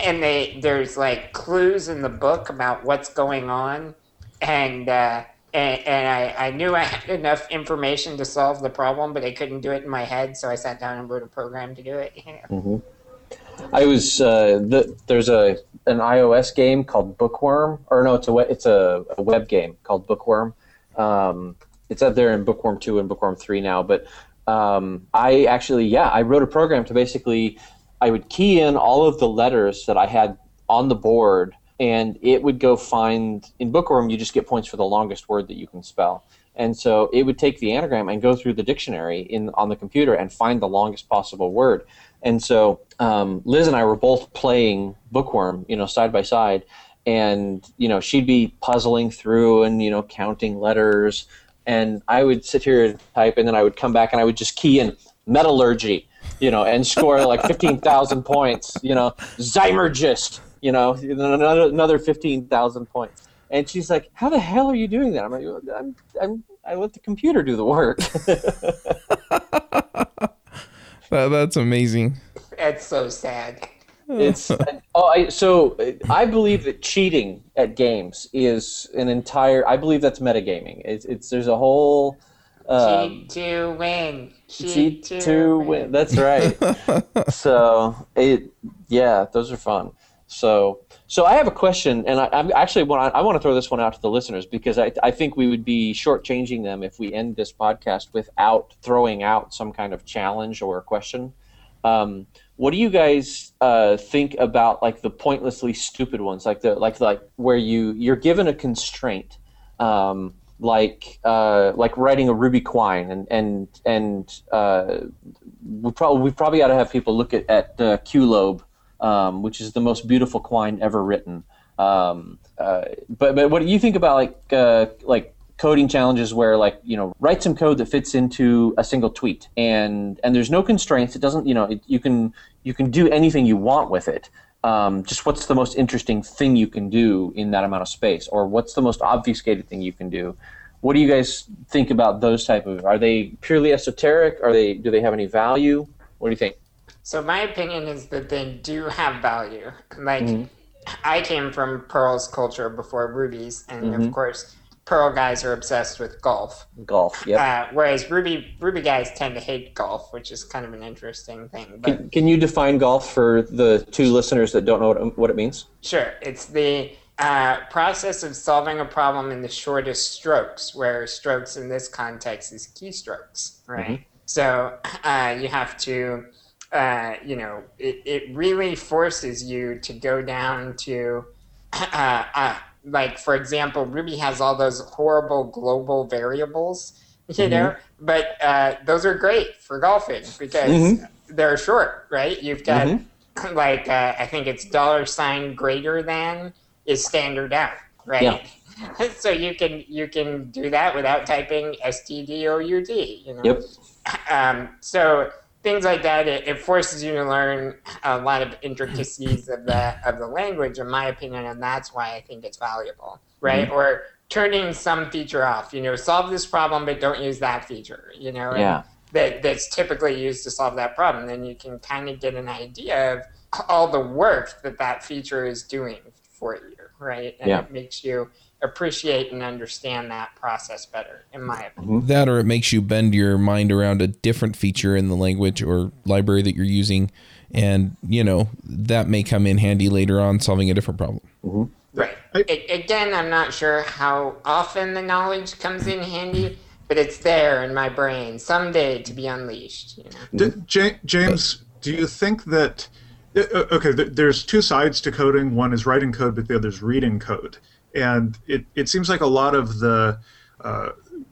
and they there's like clues in the book about what's going on, and uh, and, and I, I knew I had enough information to solve the problem, but I couldn't do it in my head, so I sat down and wrote a program to do it. You know? I was uh, the, there's a an iOS game called Bookworm, or no, it's a it's a, a web game called Bookworm. Um, it's out there in Bookworm two and Bookworm three now. But um, I actually, yeah, I wrote a program to basically I would key in all of the letters that I had on the board, and it would go find in Bookworm. You just get points for the longest word that you can spell. And so it would take the anagram and go through the dictionary in on the computer and find the longest possible word. And so um, Liz and I were both playing Bookworm, you know, side by side, and you know she'd be puzzling through and you know counting letters, and I would sit here and type, and then I would come back and I would just key in metallurgy, you know, and score like fifteen thousand points, you know, Zymergist, you know, another another fifteen thousand points. And she's like, "How the hell are you doing that?" I'm like, "I'm, I'm, I let the computer do the work." That, that's amazing. That's so sad. It's oh, I, so I believe that cheating at games is an entire. I believe that's metagaming. It's, it's there's a whole. Um, Cheat to win. Cheat, cheat to, to win. That's right. so it, yeah, those are fun. So, so I have a question, and I, I'm actually want I want to throw this one out to the listeners because I, I think we would be shortchanging them if we end this podcast without throwing out some kind of challenge or a question. Um, what do you guys uh, think about like the pointlessly stupid ones, like the like like where you you're given a constraint, um, like uh, like writing a Ruby quine, and and and uh, we probably we probably ought to have people look at at uh, QLobe, um, which is the most beautiful quine ever written. Um, uh, but but what do you think about like uh, like coding challenges where like you know write some code that fits into a single tweet. And and there's no constraints. It doesn't you know it, you can you can do anything you want with it. Um, just what's the most interesting thing you can do in that amount of space? Or what's the most obfuscated thing you can do? What do you guys think about those type of are they purely esoteric? Are they do they have any value? What do you think? So my opinion is that they do have value. Like Mm-hmm. I came from Perl's culture before Ruby's, and Mm-hmm. of course, Perl guys are obsessed with golf. golf yeah Uh, whereas Ruby Ruby guys tend to hate golf, which is kind of an interesting thing. But can, can you define golf for the two listeners that don't know what, what it means Sure, it's the uh, process of solving a problem in the shortest strokes, where strokes in this context is keystrokes, right? So uh, you have to, uh, you know, it, it really forces you to go down to, uh, uh, like, for example, Ruby has all those horrible global variables you know. But uh, those are great for golfing because they're short, right? You've got like uh, I think it's dollar sign greater than is standard out, right? Yeah. so you can you can do that without typing stdout, you know. Yep. Um, so things like that, it, it forces you to learn a lot of intricacies of the of the language, in my opinion, and that's why I think it's valuable, right? Mm-hmm. Or turning some feature off, you know, solve this problem, but don't use that feature, you know. Yeah. That that's typically used to solve that problem. Then you can kind of get an idea of all the work that that feature is doing for you, right? And Yeah. it makes you appreciate and understand that process better, in my opinion. That or it makes you bend your mind around a different feature in the language or library that you're using. And, you know, that may come in handy later on solving a different problem. Right. A- again, I'm not sure how often the knowledge comes in handy, but it's there in my brain someday to be unleashed. You know? D- Ja- James, do you think that uh, okay? Th- there's two sides to coding. One is writing code, but the other is reading code. And it, it seems like a lot of the uh,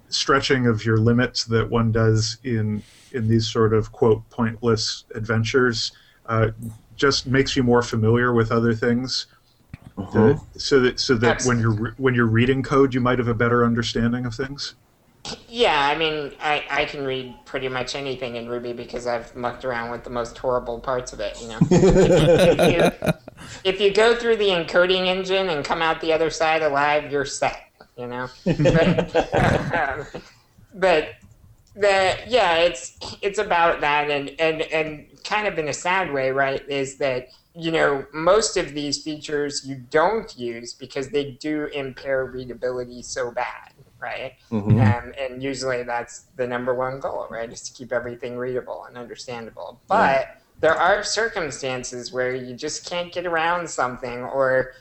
stretching of your limits that one does in in these sort of quote pointless adventures uh, just makes you more familiar with other things. Uh, so that so that when you're re- when you're reading code, you might have a better understanding of things. Yeah, I mean, I, I can read pretty much anything in Ruby because I've mucked around with the most horrible parts of it. You know, if, you, if you go through the encoding engine and come out the other side alive, you're set. You know, but, um, but the yeah, it's it's about that, and and and kind of in a sad way, right? Is that you know most of these features you don't use because they do impair readability so bad, right? Um, and usually that's the number one goal, right? Is to keep everything readable and understandable. But there are circumstances where you just can't get around something, or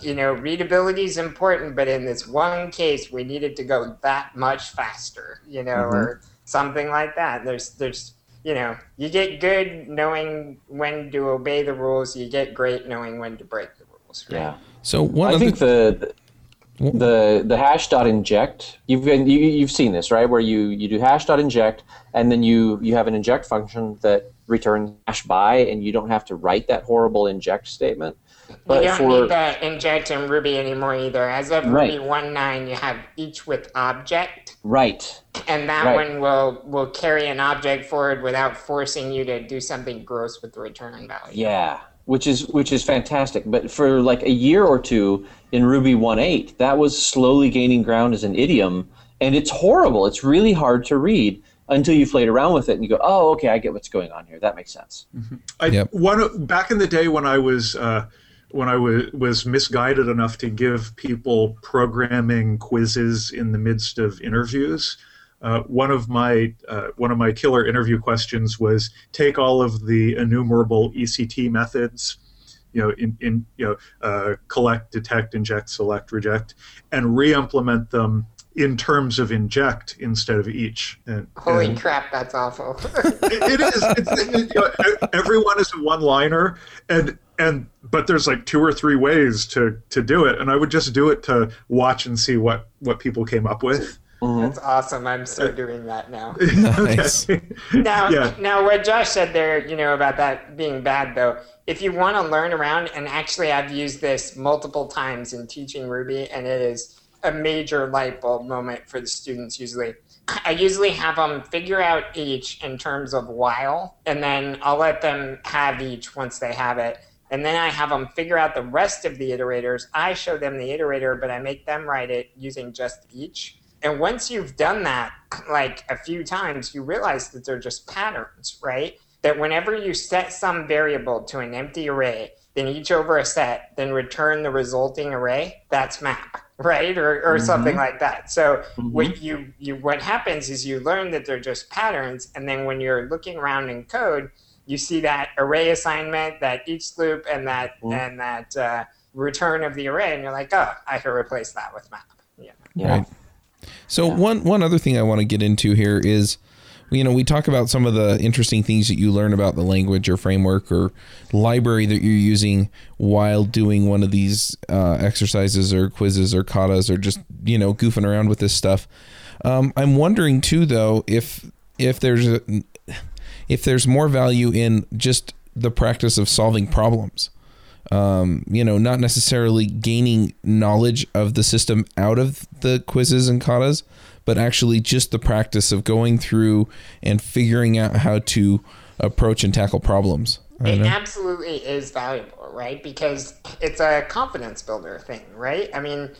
you know, readability is important, but in this one case, we needed to go that much faster, you know, or something like that. There's, there's, you know, you get good knowing when to obey the rules. You get great knowing when to break the rules. Right? Yeah. So one I other think the the the hash dot inject you've been you, you've seen this right where you you do hash dot inject and then you you have an inject function that returns hash by and you don't have to write that horrible inject statement but you don't for need that inject in Ruby anymore either. As of Right. Ruby 1.9, you have each with object, right and that Right. one will will carry an object forward without forcing you to do something gross with the return value. yeah which is which is fantastic. But for like a year or two in ruby 1.8 that was slowly gaining ground as an idiom. And it's horrible. It's really hard to read until you played around with it and you go oh okay i get what's going on here. That makes sense. I, Yep. one back in the day when I was uh, when I was was misguided enough to give people programming quizzes in the midst of interviews. Uh, one of my uh, one of my killer interview questions was take all of the enumerable ECT methods, you know, in, in you know, uh, collect, detect, inject, select, reject, and re-implement them in terms of inject instead of each. And, Holy and- crap, that's awful. it it is. It's, you know, everyone is a one-liner, and and but there's like two or three ways to to do it, and I would just do it to watch and see what what people came up with. Mm-hmm. that's awesome. I'm so doing that now. Nice. Now, Yeah. now what Josh said there, you know, about that being bad though, if you want to learn around, and actually I've used this multiple times in teaching Ruby, and it is a major light bulb moment for the students usually. I usually have them figure out each in terms of while, and then I'll let them have each once they have it. And then I have them figure out the rest of the iterators. I show them the iterator, but I make them write it using just each. And once you've done that like a few times, you realize that they're just patterns, right? That whenever you set some variable to an empty array, then each over a set, then return the resulting array, that's map, right? Or, or mm-hmm. something like that. So mm-hmm. what you, you what happens is you learn that they're just patterns, and then when you're looking around in code, you see that array assignment, that each loop, and that mm-hmm. and that uh, return of the array, and you're like, oh, I can replace that with map. Yeah. yeah Right. So one one other thing I want to get into here is, you know, we talk about some of the interesting things that you learn about the language or framework or library that you're using while doing one of these uh, exercises or quizzes or katas or just you know goofing around with this stuff. Um, I'm wondering too, though, if if there's a, if there's more value in just the practice of solving problems. Um, you know, not necessarily gaining knowledge of the system out of the quizzes and katas, but actually just the practice of going through and figuring out how to approach and tackle problems. It know. absolutely is valuable, right? Because it's a confidence builder thing, right? I mean,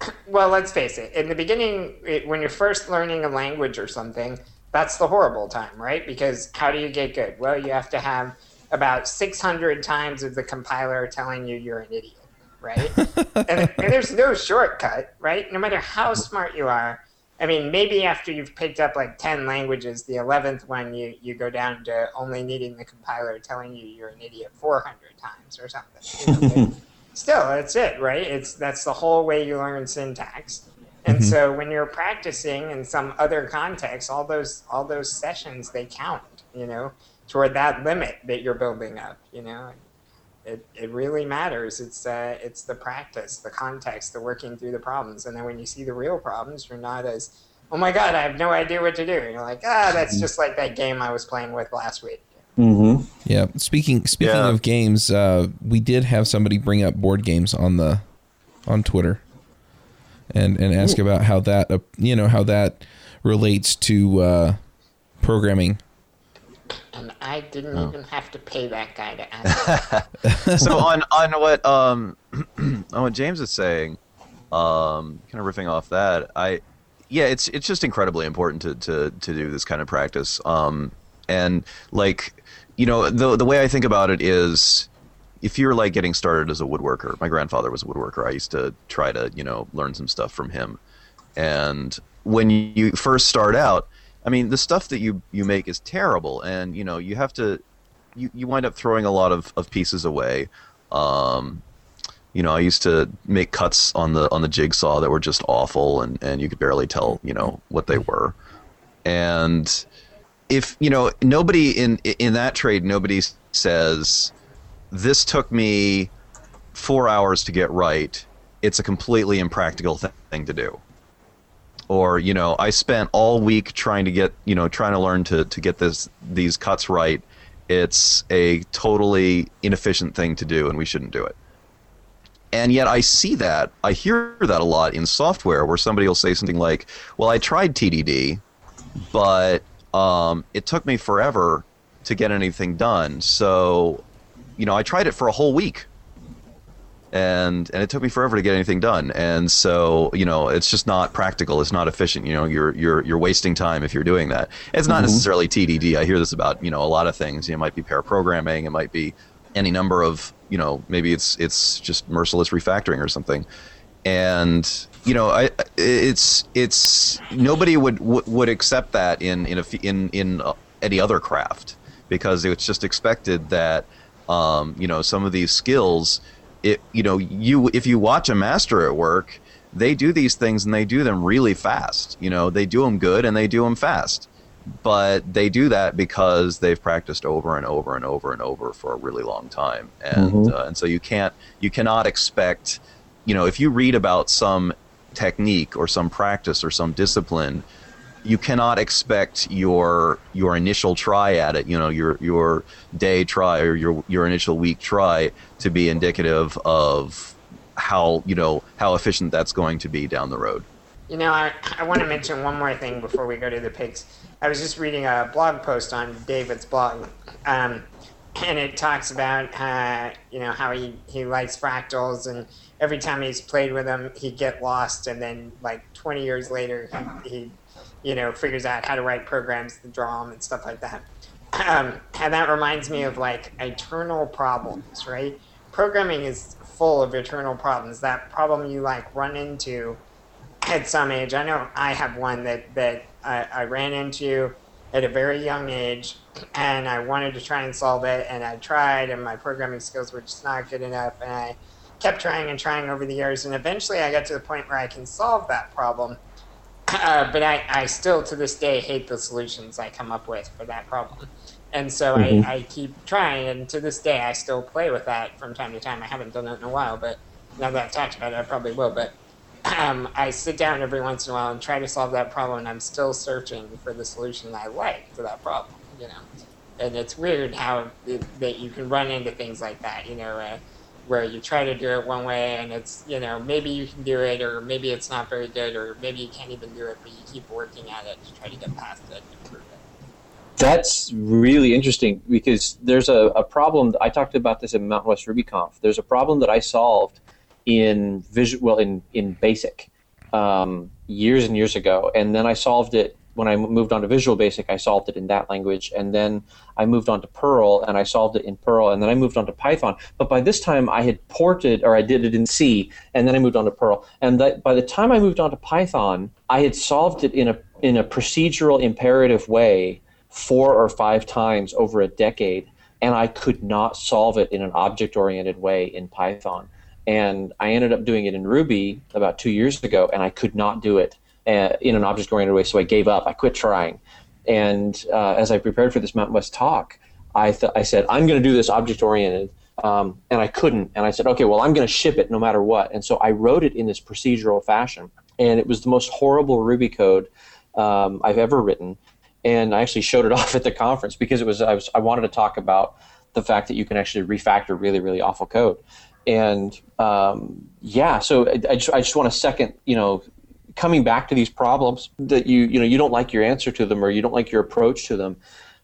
well, let's face it. In the beginning, it, when you're first learning a language or something, that's the horrible time, right? Because how do you get good? Well, you have to have about 600 times of the compiler telling you you're an idiot, right? and, and there's no shortcut, right? No matter how smart you are. I mean, maybe after you've picked up like 10 languages, the 11th one, you, you go down to only needing the compiler telling you you're an idiot 400 times or something. You know, still, that's it, right? It's That's the whole way you learn syntax. And mm-hmm. so when you're practicing in some other context, all those all those sessions they count, you know, toward that limit that you're building up, you know. It, it really matters. It's uh, it's the practice, the context, the working through the problems, and then when you see the real problems, you're not as, oh my god, I have no idea what to do. You're like, ah, that's just like that game I was playing with last week. Mm-hmm. Yeah. Speaking speaking Yeah. of games, uh, we did have somebody bring up board games on the on Twitter, and and ask about how that uh, you know how that relates to uh, programming. And I didn't even have to pay that guy to ask. so on on what um on what James is saying, um, kind of riffing off that, I yeah, it's it's just incredibly important to to to do this kind of practice. Um, and like you know the the way I think about it is. If you're like getting started as a woodworker, my grandfather was a woodworker. I used to try to, you know, learn some stuff from him. And when you first start out, I mean, the stuff that you you make is terrible, and you know you have to you, you wind up throwing a lot of, of pieces away. Um, you know, I used to make cuts on the on the jigsaw that were just awful, and, and you could barely tell you know what they were. And if you know nobody in in that trade, nobody says this took me four hours to get right. It's a completely impractical th- thing to do or you know i spent all week trying to get you know trying to learn to, to get this these cuts right. It's a totally inefficient thing to do and we shouldn't do it. And yet i see that i hear that a lot in software where somebody will say something like well i tried tdd but um, it took me forever to get anything done. So you know i tried it for a whole week and and it took me forever to get anything done. And so you know it's just not practical. It's not efficient. You know you're you're you're wasting time if you're doing that. It's not necessarily tdd i hear this about you know a lot of things. It might be pair programming it might be any number of you know maybe it's it's just merciless refactoring or something. And you know I, it's it's nobody would would accept that in in a, in in any other craft because it's just expected that um, you know some of these skills it you know you if you watch a master at work they do these things and they do them really fast. You know they do them good and they do them fast. But they do that because they've practiced over and over and over and over for a really long time. And uh, and so you can't you cannot expect you know if you read about some technique or some practice or some discipline you cannot expect your your initial try at it, you know, your your day try or your your initial week try to be indicative of how you know how efficient that's going to be down the road. You know, I, I want to mention one more thing before we go to the pigs. I was just reading a blog post on David's blog, um, and it talks about uh, you know how he, he likes fractals, and every time he's played with them, he'd get lost, and then like 20 years later, he, he you know figures out how to write programs to draw them and stuff like that. Um, and that reminds me of like eternal problems, right? Programming is full of eternal problems. That problem you like run into at some age. I know I have one that that I, I ran into at a very young age, and I wanted to try and solve it, and I tried, and my programming skills were just not good enough, and I kept trying and trying over the years, and eventually I got to the point where I can solve that problem. Uh, but I, I still to this day hate the solutions I come up with for that problem. And so I, I keep trying, and to this day I still play with that from time to time. I haven't done it in a while, but now that I've talked about it, I probably will. But um, I sit down every once in a while and try to solve that problem, and I'm still searching for the solution I like to that problem. You know, and it's weird how it, that you can run into things like that. You know, uh, where you try to do it one way, and it's you know maybe you can do it, or maybe it's not very good, or maybe you can't even do it, but you keep working at it to try to get past it and improve it. That's really interesting because there's a, a problem. I talked about this in Mountain West RubyConf. There's a problem that I solved in visual, well, in in Basic um, years and years ago, and then I solved it when I moved on to Visual Basic. I solved it in that language, and then I moved on to Perl, and I solved it in Perl, and then I moved on to Python. But by this time, I had ported, or I did it in C, and then I moved on to Perl. And that, by the time I moved on to Python, I had solved it in a in a procedural imperative way four or five times over a decade, and I could not solve it in an object oriented way in Python. And I ended up doing it in Ruby about two years ago, and I could not do it in an object oriented way, so I gave up. I quit trying. And uh, as I prepared for this Mountain West talk, I, th- I said, I'm going to do this object oriented. Um, and I couldn't. And I said, okay, well, I'm going to ship it no matter what. And so I wrote it in this procedural fashion. And it was the most horrible Ruby code um, I've ever written and I actually showed it off at the conference because it was I was I wanted to talk about the fact that you can actually refactor really really awful code, and um, yeah, so I, I, just I just want to second you know coming back to these problems that you you know you don't like your answer to them or you don't like your approach to them.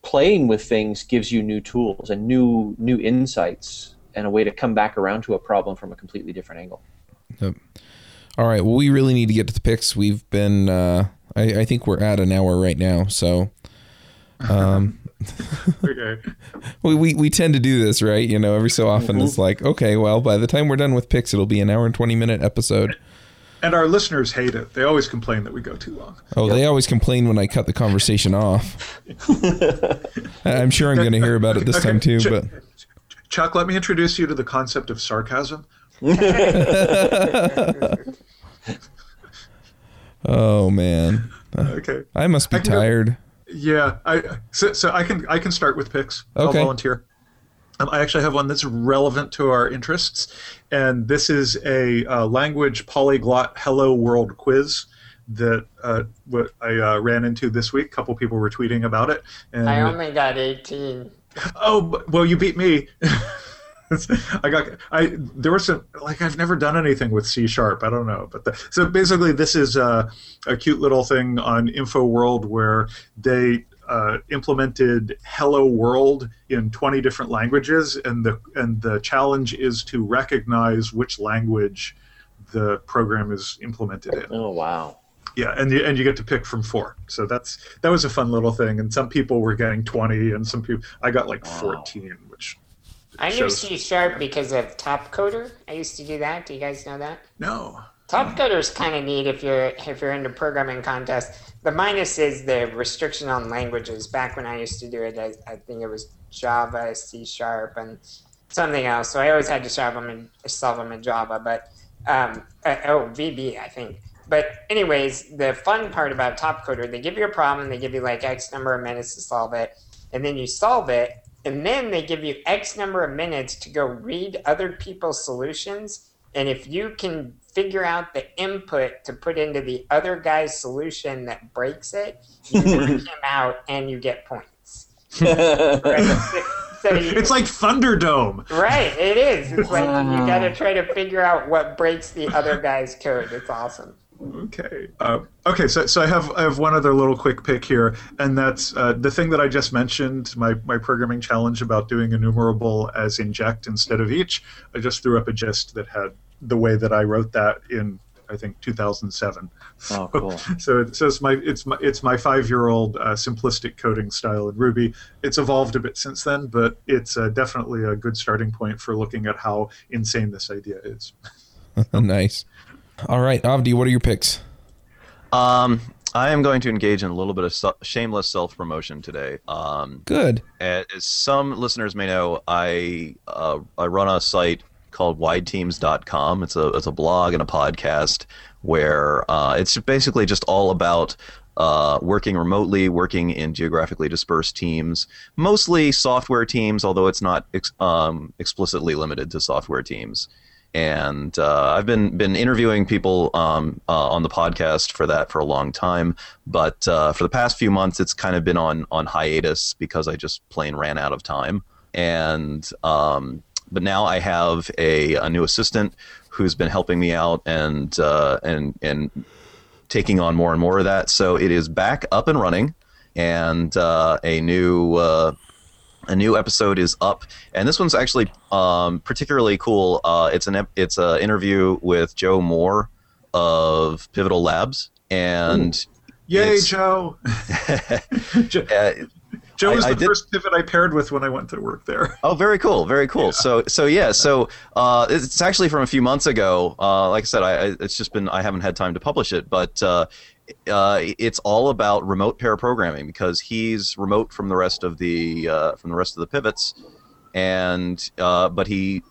Playing with things gives you new tools and new new insights and a way to come back around to a problem from a completely different angle. Yep. All right. Well, we really need to get to the picks. We've been uh, I, I think we're at an hour right now, so um, okay. we, we we tend to do this, right? You know, every so often Mm-hmm. it's like, okay, well, by the time we're done with picks, it'll be an hour and twenty minute episode. And our listeners hate it. They always complain that we go too long. Oh, they always complain when I cut the conversation off. I'm sure I'm going to hear about it this time too, Ch- but Chuck, let me introduce you to the concept of sarcasm. oh man, Okay. I must be I can go- tired. Yeah, I so, so I can I can start with picks. I'll Okay. volunteer. Um, I actually have one that's relevant to our interests, and this is a uh, language polyglot Hello World quiz that uh, what I uh, ran into this week. A couple people were tweeting about it, and I only got 18. oh, well, you beat me. I got I there was some like I've never done anything with C sharp. I don't know, but the, so basically this is uh, a cute little thing on InfoWorld where they uh, implemented Hello World in 20 different languages, and the and the challenge is to recognize which language the program is implemented in. Oh wow. Yeah, and you, and you get to pick from four. So that's that was a fun little thing. And some people were getting 20, and some people I got like 14, which I knew shows- C sharp because of Top Coder. I used to do that. Do you guys know that? no. Top Coder is kind of neat if you're if you're into programming contests. The minus is the restriction on languages. Back when I used to do it, I, I think it was Java, C sharp, and something else. So I always had to solve them in, solve them in Java. But um, uh, oh, VB, I think. But anyways, the fun part about Top Coder, they give you a problem, they give you like X number of minutes to solve it, and then you solve it, and then they give you X number of minutes to go read other people's solutions. And if you can figure out the input to put into the other guy's solution that breaks it, you work him out and you get points. Right? So you, It's like Thunderdome. right, it is. It's like you got to try to figure out what breaks the other guy's code. It's awesome. Okay. Uh, okay. So, so I have I have one other little quick pick here, and that's uh, the thing that I just mentioned. My my programming challenge about doing enumerable as inject instead of each. I just threw up a gist that had the way that I wrote that in I think 2007. Oh, cool. So it says my it's my it's my five year old uh, simplistic coding style in Ruby. It's evolved a bit since then, but it's uh, definitely a good starting point for looking at how insane this idea is. nice. All right, Avdi, what are your picks? Um, I am going to engage in a little bit of su- shameless self promotion today. Um, Good. as some listeners may know, I uh, I run a site called wideteams.com. It's a it's a blog and a podcast where uh, it's basically just all about uh, working remotely, working in geographically dispersed teams, mostly software teams, although it's not ex- um, explicitly limited to software teams. and uh, I've been been interviewing people um, uh, on the podcast for that for a long time. But uh, for the past few months, it's kind of been on on hiatus because I just plain ran out of time. And um, but now I have a, a new assistant who's been helping me out and uh, and and taking on more and more of that. So it is back up and running, and uh, a new uh, a new episode is up, and this one's actually um, particularly cool. Uh, it's an it's an interview with Joe Moore of Pivotal Labs, and Yay, It's- Joe! Joe, uh, Joe was I the did- first pivot I paired with when I went to work there. Oh, very cool, very cool. So, so yeah, so uh, it's actually from a few months ago. Uh, like I said, I, I, it's just been I haven't had time to publish it, but uh, uh, it's all about remote pair programming because he's remote from the rest of the uh, from the rest of the pivots, and uh, but he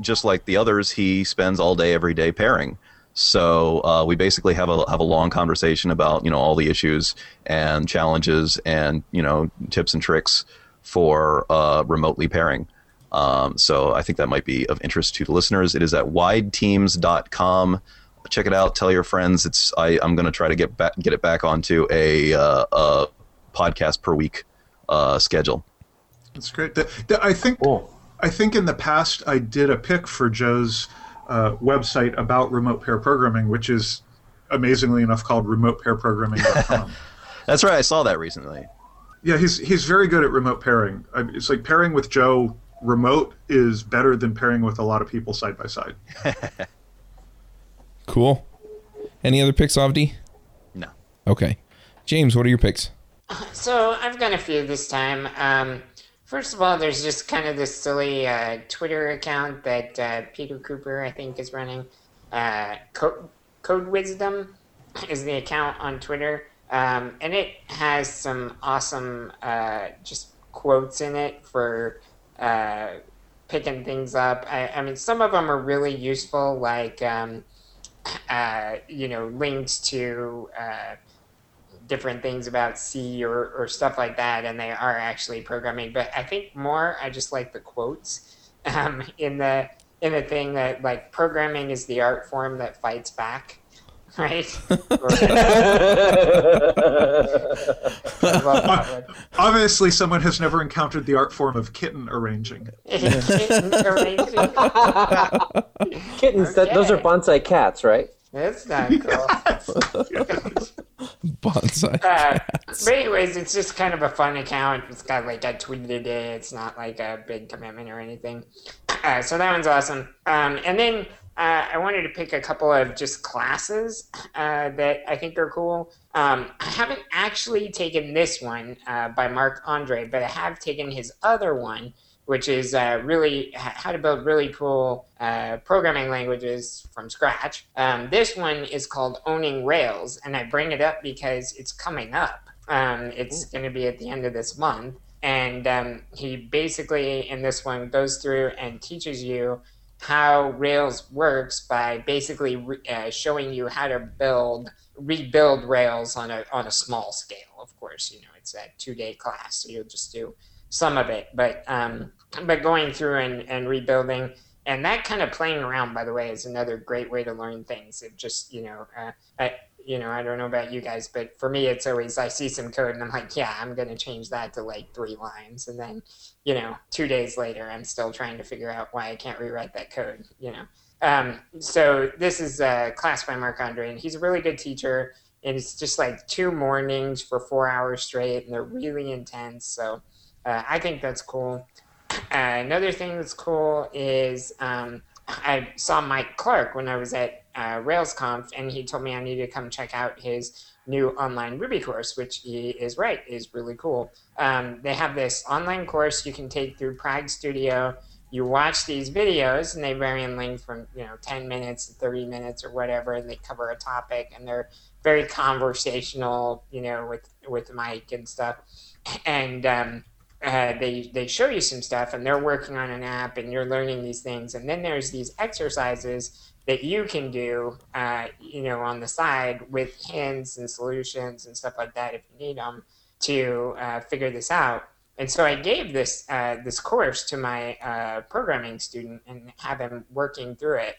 just like the others, he spends all day every day pairing. So uh, we basically have a have a long conversation about you know all the issues and challenges and you know tips and tricks for uh, remotely pairing. Um, so I think that might be of interest to the listeners. It is at wideteams.com. Check it out. Tell your friends. It's I, I'm going to try to get back get it back onto a, uh, a podcast per week uh, schedule. That's great. The- the- I think Cool. I think in the past I did a pick for Joe's uh, website about remote pair programming, which is amazingly enough called remotepairprogramming.com. That's right. I saw that recently. yeah, he's he's very good at remote pairing. I, it's like pairing with Joe remote is better than pairing with a lot of people side by side. Cool. Any other picks, Avdi? No. Okay. James, what are your picks? So I've got a few this time. Um, first of all, there's just kind of this silly uh, Twitter account that uh, Peter Cooper, I think, is running. Uh, Code, Code Wisdom is the account on Twitter, um, and it has some awesome uh, just quotes in it for uh, picking things up. I, I mean, some of them are really useful, like um, uh, you know links to. Different things about C or, or stuff like that, and they are actually programming. But I think more, I just like the quotes um, in the in the thing that like programming is the art form that fights back, right? Or- I love that one. Obviously, someone has never encountered the art form of kitten arranging. Kitten arranging. Kittens, that, those are bonsai cats, right? That's not cool. Bonsai. uh, but anyways, it's just kind of a fun account. It's got like I tweeted a day. It's not like a big commitment or anything. Uh, so that one's awesome. Um, and then uh, I wanted to pick a couple of just classes uh, that I think are cool. Um, I haven't actually taken this one uh, by Marc-André, but I have taken his other one, which is uh, really how to build really cool uh, programming languages from scratch. Um, this one is called Owning Rails, and I bring it up because it's coming up. Um, it's going to be at the end of this month. And um, he basically, in this one, goes through and teaches you how Rails works by basically re- uh, showing you how to build, rebuild Rails on a, on a small scale. Of course, you know, it's a two day class, so you'll just do some of it. But, um, but going through and, and rebuilding, and that kind of playing around, by the way, is another great way to learn things. It just, you know, uh, I, you know, I don't know about you guys, but for me, it's always I see some code and I'm like, yeah, I'm going to change that to like three lines. And then, you know, two days later, I'm still trying to figure out why I can't rewrite that code, you know. Um, so this is a class by Marc-André, and he's a really good teacher. And it's just like two mornings for four hours straight, and they're really intense. So uh, I think that's cool. Uh, another thing that's cool is um, I saw Mike Clark when I was at uh, RailsConf, and he told me I needed to come check out his new online Ruby course, which he is right, is really cool. Um, they have this online course you can take through Prag Studio. You watch these videos, and they vary in length from you know 10 minutes to 30 minutes or whatever, and they cover a topic, and they're very conversational, you know, with with Mike and stuff. And um, uh, they they show you some stuff and they're working on an app and you're learning these things and then there's these exercises that you can do uh, you know on the side with hints and solutions and stuff like that if you need them to uh, figure this out And so I gave this uh, this course to my uh, programming student and have him working through it.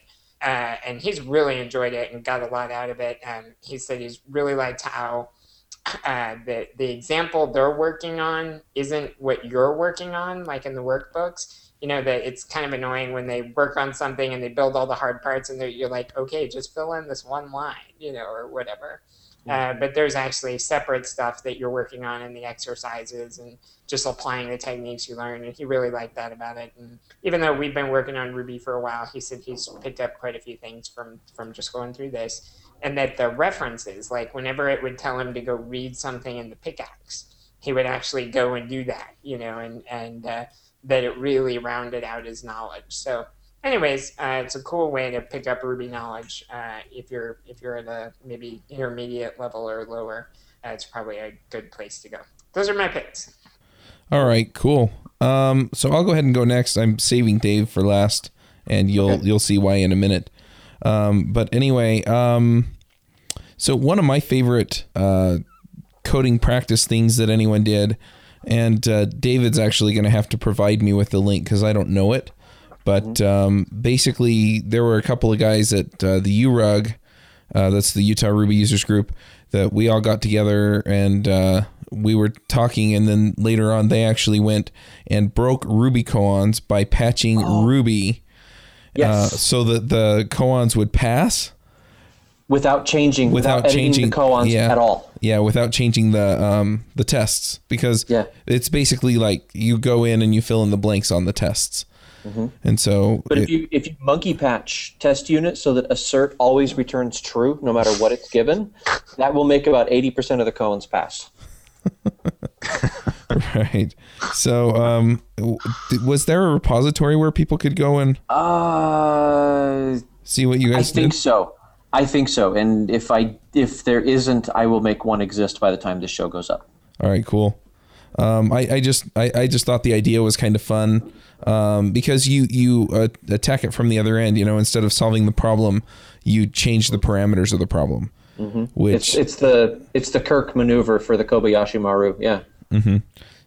And he's really enjoyed it and got a lot out of it. And he said he's really liked how uh, the the example they're working on isn't what you're working on, like in the workbooks. You know that it's kind of annoying when they work on something and they build all the hard parts, and you're like, okay, just fill in this one line, you know, or whatever. Uh, but there's actually separate stuff that you're working on in the exercises and just applying the techniques you learn. And he really liked that about it. And even though we've been working on Ruby for a while, he said he's picked up quite a few things from from just going through this. And that the references, like whenever it would tell him to go read something in the pickaxe, he would actually go and do that, you know, and and uh, that it really rounded out his knowledge. So anyways, uh, it's a cool way to pick up Ruby knowledge uh, if you're if you're at a maybe intermediate level or lower. Uh, it's probably a good place to go. Those are my picks. All right, cool. Um, so I'll go ahead and go next. I'm saving Dave for last, and you'll Okay. you'll see why in a minute. Um, but anyway, um, so one of my favorite uh, coding practice things that anyone did, and uh, David's actually going to have to provide me with the link because I don't know it. But um, basically, there were a couple of guys at uh, the URUG, uh, that's the Utah Ruby Users Group, that we all got together and uh, we were talking. And then later on, they actually went and broke Ruby koans by patching Ruby uh, Yes. so that the koans would pass. without changing, without without, changing- the koans yeah. at all. Yeah, without changing the um, the tests because Yeah. it's basically like you go in and you fill in the blanks on the tests, and so Mm-hmm. But it- if you if you monkey patch test unit so that assert always returns true no matter what it's given, that will make about eighty percent of the koans pass. right, so um, was there a repository where people could go and Uh, see what you guys? I guys think did? so. I think so. And if I if there isn't, I will make one exist by the time this show goes up. All right, cool. Um, I, I just I, I just thought the idea was kind of fun um, because you you uh, attack it from the other end. You know, instead of solving the problem, you change the parameters of the problem, which It's it's the it's the Kirk maneuver for the Kobayashi Maru. Yeah.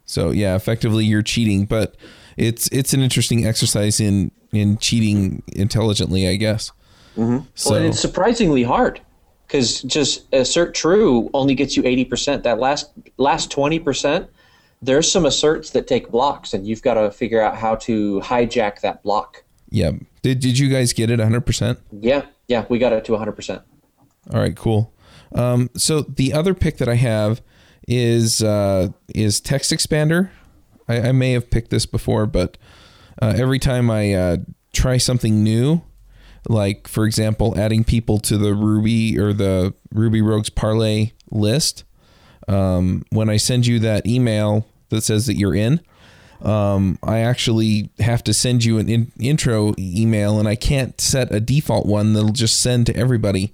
So yeah, effectively you're cheating, but it's it's an interesting exercise in in cheating intelligently, I guess. Mm-hmm. So Well, and it's surprisingly hard because just assert true only gets you eighty percent. That last last twenty percent, there's some asserts that take blocks, and you've got to figure out how to hijack that block. yeah, did did you guys get it 100? percent Yeah, yeah, we got it to hundred percent. All right, cool. Um, so the other pick that I have is uh, is text expander. I, I may have picked this before, but uh, every time I uh, try something new, like for example, adding people to the Ruby or the Ruby Rogues Parlay list, um, when I send you that email that says that you're in, um, I actually have to send you an in- intro email, and I can't set a default one that'll just send to everybody.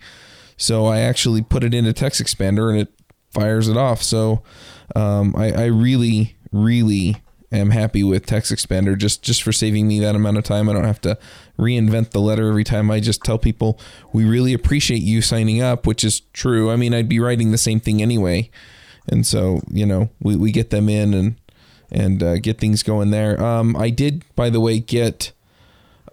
So I actually put it into Text Expander, and it fires it off. So um, I, I really, really am happy with Text Expander just just for saving me that amount of time. I don't have to reinvent the letter every time. I just tell people we really appreciate you signing up, which is true. I mean, I'd be writing the same thing anyway, and so you know we, we get them in and and uh, get things going there. Um, I did, by the way, get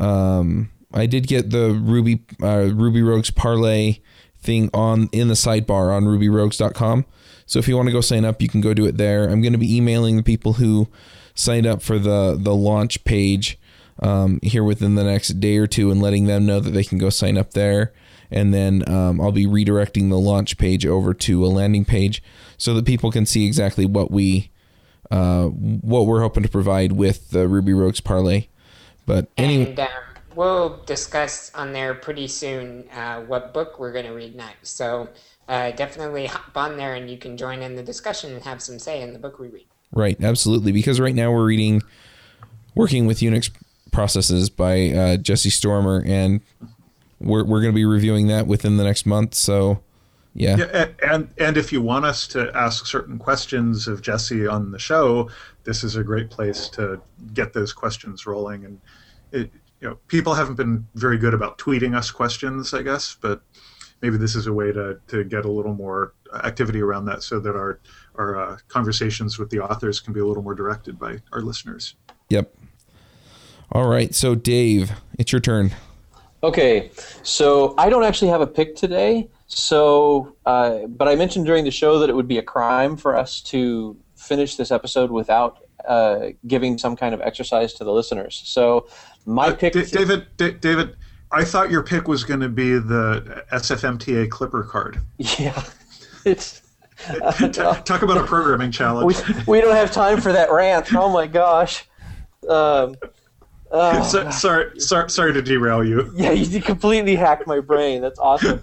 um, I did get the Ruby uh, Ruby Rogues parlay thing on in the sidebar on rubyrogues.com. So if you want to go sign up, you can go do it there. I'm going to be emailing the people who signed up for the the launch page um, here within the next day or two and letting them know that they can go sign up there. And then um, I'll be redirecting the launch page over to a landing page so that people can see exactly what we uh, what we're hoping to provide with the Ruby Rogues parlay. But anyway, And um, we'll discuss on there pretty soon uh, what book we're going to read next. So uh, definitely hop on there and you can join in the discussion and have some say in the book we read. Right, absolutely. Because right now we're reading Working with Unix Processes by uh, Jesse Storimer, and we're, we're going to be reviewing that within the next month. So, yeah. Yeah, and and if you want us to ask certain questions of Jesse on the show, this is a great place to get those questions rolling. And it, you know, people haven't been very good about tweeting us questions, I guess, but maybe this is a way to to get a little more activity around that so that our our uh, conversations with the authors can be a little more directed by our listeners. Yep. All right. So, Dave, it's your turn. Okay, so I don't actually have a pick today. So, uh, but I mentioned during the show that it would be a crime for us to finish this episode without uh, giving some kind of exercise to the listeners. So, my Uh, pick, D- David, D- David, I thought your pick was going to be the SFMTA Clipper card. yeah, it's T- talk about a programming we, challenge. we don't have time for that rant. Oh my gosh. Um, oh, So- sorry, sorry, sorry to derail you. Yeah, you completely hacked my brain. That's awesome.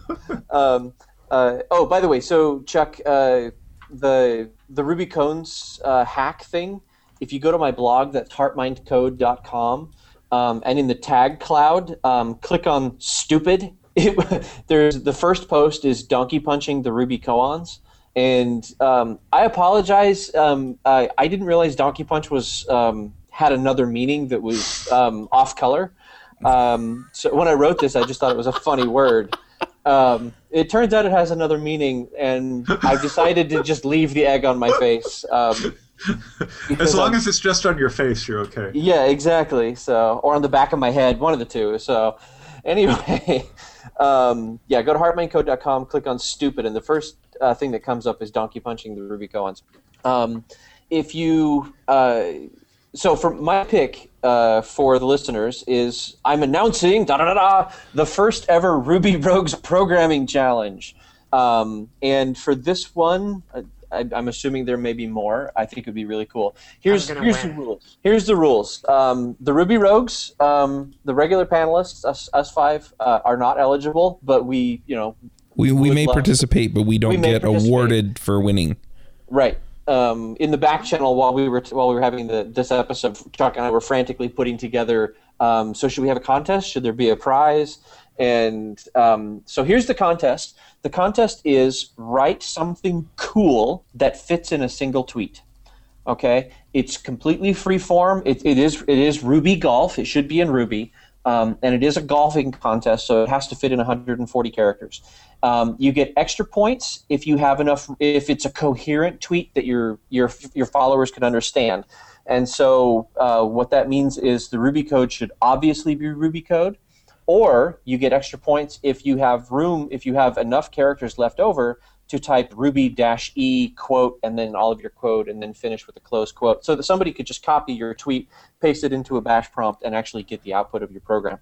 Um, uh, oh, by the way, so Chuck, uh, the the Ruby koans uh, hack thing. If you go to my blog, that's heartmindcode.com, um, and in the tag cloud, um, click on "stupid." It, there's the first post is donkey punching the Ruby koans, and um, I apologize. Um, I, I didn't realize donkey punch was um, had another meaning that was um, off color. So when I wrote this, I just thought it was a funny word. Um, it turns out it has another meaning, and I've decided to just leave the egg on my face. Um, As long I'm- as it's just on your face, you're okay. yeah, exactly. So, or on the back of my head, one of the two. So, anyway, um, yeah, go to heartmindcode.com, click on stupid, and the first uh, thing that comes up is donkey punching the Ruby. Um, if you, uh, so for my pick uh, for the listeners is I'm announcing da da da da the first ever Ruby Rogues programming challenge. Um, and for this one, uh, I, I'm assuming there may be more. I think it would be really cool. Here's I'm here's the rules. Here's the rules. Um, the Ruby Rogues, um, the regular panelists, us, us five, uh, are not eligible, but we, you know, We, we may participate, but we don't We get awarded for winning. Right. Um, in the back channel while we were while we were having the this episode, Chuck and I were frantically putting together. Um, so should we have a contest? Should there be a prize? And um, so here's the contest. The contest is write something cool that fits in a single tweet. Okay, it's completely free form. It, it is it is Ruby Golf. It should be in Ruby, um, and it is a golfing contest, so it has to fit in 140 characters. Um, you get extra points if you have enough. If it's a coherent tweet that your your your followers can understand. And so uh, what that means is the Ruby code should obviously be Ruby code, or you get extra points if you have room, if you have enough characters left over to type ruby dash e quote and then all of your quote and then finish with a close quote so that somebody could just copy your tweet paste it into a bash prompt and actually get the output of your program.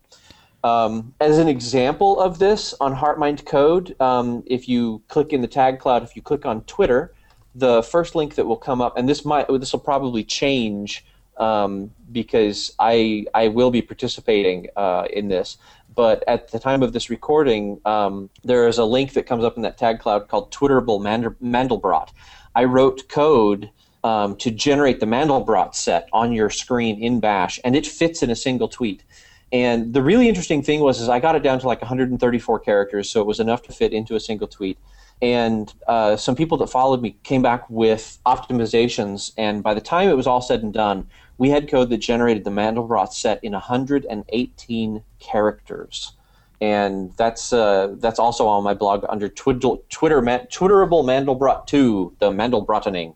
Um, as an example of this on heartmind code um, if you click in the tag cloud if you click on twitter the first link that will come up and this might this will probably change um, because I I will be participating uh, in this. But at the time of this recording, um, there is a link that comes up in that tag cloud called Twitterable Mandelbrot. I wrote code um, to generate the Mandelbrot set on your screen in Bash, and it fits in a single tweet. And the really interesting thing was, is I got it down to like 134 characters, so it was enough to fit into a single tweet. And uh, some people that followed me came back with optimizations, and by the time it was all said and done, we had code that generated the Mandelbrot set in 118 characters, and that's uh, that's also on my blog under Twiddle, Twitter Man, Twitterable Mandelbrot 2, the Mandelbrotening.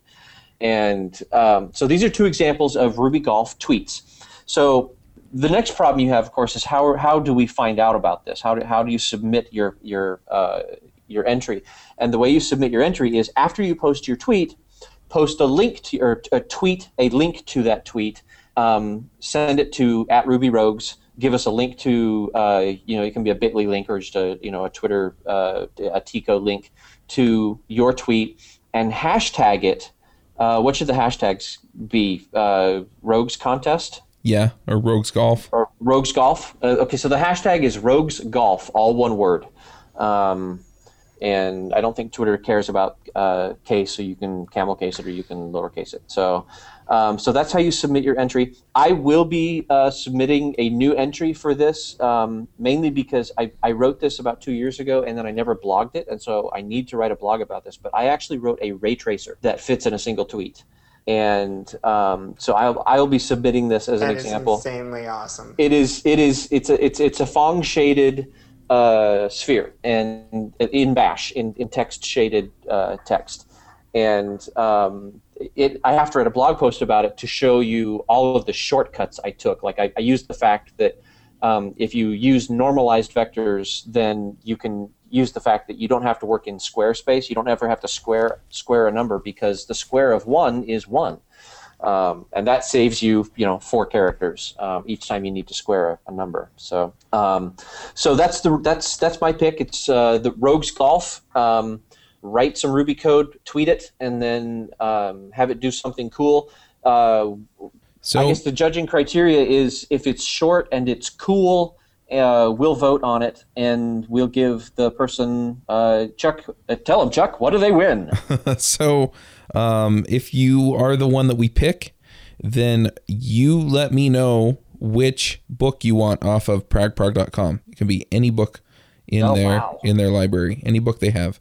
And um, so these are two examples of Ruby Golf tweets. So the next problem you have, of course, is how how do we find out about this? How do how do you submit your your uh, your entry? And the way you submit your entry is after you post your tweet, post a link to or a tweet a link to that tweet. Um, send it to at Ruby Rogues. Give us a link to uh, you know it can be a Bitly link or just a you know a Twitter uh, a t.co link to your tweet and hashtag it. Uh, what should the hashtags be? Uh, Rogues contest Yeah, or Rogues Golf. or Rogues Golf. Uh, okay, so the hashtag is Rogues Golf, all one word. Um, and I don't think Twitter cares about uh, case, so you can camel case it or you can lowercase it. So, um, so that's how you submit your entry. I will be uh, submitting a new entry for this, um, mainly because I, I wrote this about two years ago and then I never blogged it, and so I need to write a blog about this. But I actually wrote a ray tracer that fits in a single tweet. And um, so I'll, I'll be submitting this as That an is example insanely awesome. it is it is it's a it's it's a Phong shaded uh, sphere and in Bash in, in text shaded uh, text, and um, it I have to write a blog post about it to show you all of the shortcuts I took. Like I, I used the fact that um, if you use normalized vectors, then you can use the fact that you don't have to work in square space. You don't ever have to square square a number because the square of one is one, um, and that saves you you know four characters um, each time you need to square a, a number. So um, so that's the that's that's my pick. It's uh, the Rogues Golf. Um, write some Ruby code, tweet it, and then um, have it do something cool. Uh, So I guess the judging criteria is if it's short and it's cool, uh, we'll vote on it and we'll give the person uh, Chuck. Uh, tell them Chuck, what do they win? so um, if you are the one that we pick, then you let me know which book you want off of pragprog.com. It can be any book in Oh, their wow. in their library, any book they have.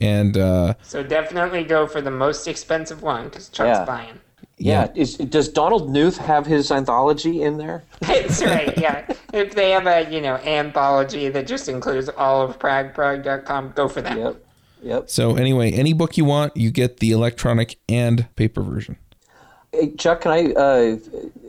And uh, So definitely go for the most expensive one because Chuck's Yeah. buying. yeah. Is, does Donald Knuth have his anthology in there? That's right. Yeah. If they have a you know anthology that just includes all of pragprog.com, go for that. Yep. Yep. so anyway, any book you want, you get the electronic and paper version. Hey, Chuck, can I? Uh,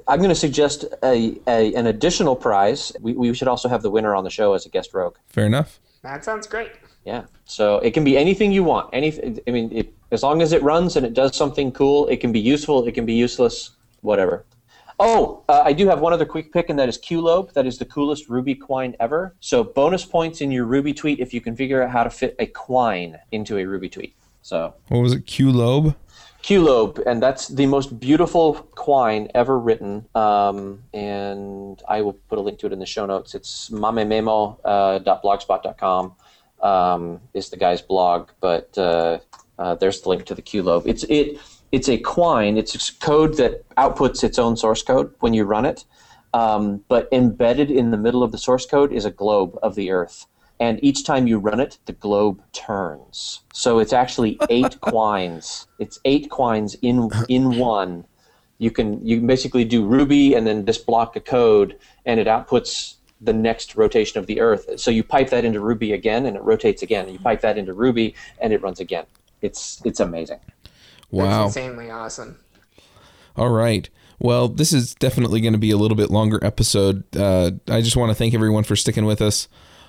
I'm going to suggest a, a an additional prize. We, we should also have the winner on the show as a guest rogue. Fair enough. That sounds great. Yeah. So it can be anything you want. Any, I mean, it, as long as it runs and it does something cool, it can be useful. It can be useless. Whatever. Oh, uh, I do have one other quick pick, and that is Qlobe. That is the coolest Ruby Quine ever. So bonus points in your Ruby tweet if you can figure out how to fit a Quine into a Ruby tweet. So What was it? Q Lobe. Qlobe, and that's the most beautiful Quine ever written. Um, and I will put a link to it in the show notes. It's mamememo.blogspot.com um, is the guy's blog, but uh, uh, there's the link to the Qlobe. It's it it's a Quine. It's code that outputs its own source code when you run it. Um, but embedded in the middle of the source code is a globe of the Earth. And each time you run it, the globe turns. So it's actually eight quines. It's eight quines in in one. You can you can basically do Ruby and then this block of code, and it outputs the next rotation of the Earth. So you pipe that into Ruby again, and it rotates again. You pipe that into Ruby, and it runs again. It's it's amazing. That's Wow. insanely awesome. All right. Well, this is definitely going to be a little bit longer episode. Uh, I just want to thank everyone for sticking with us.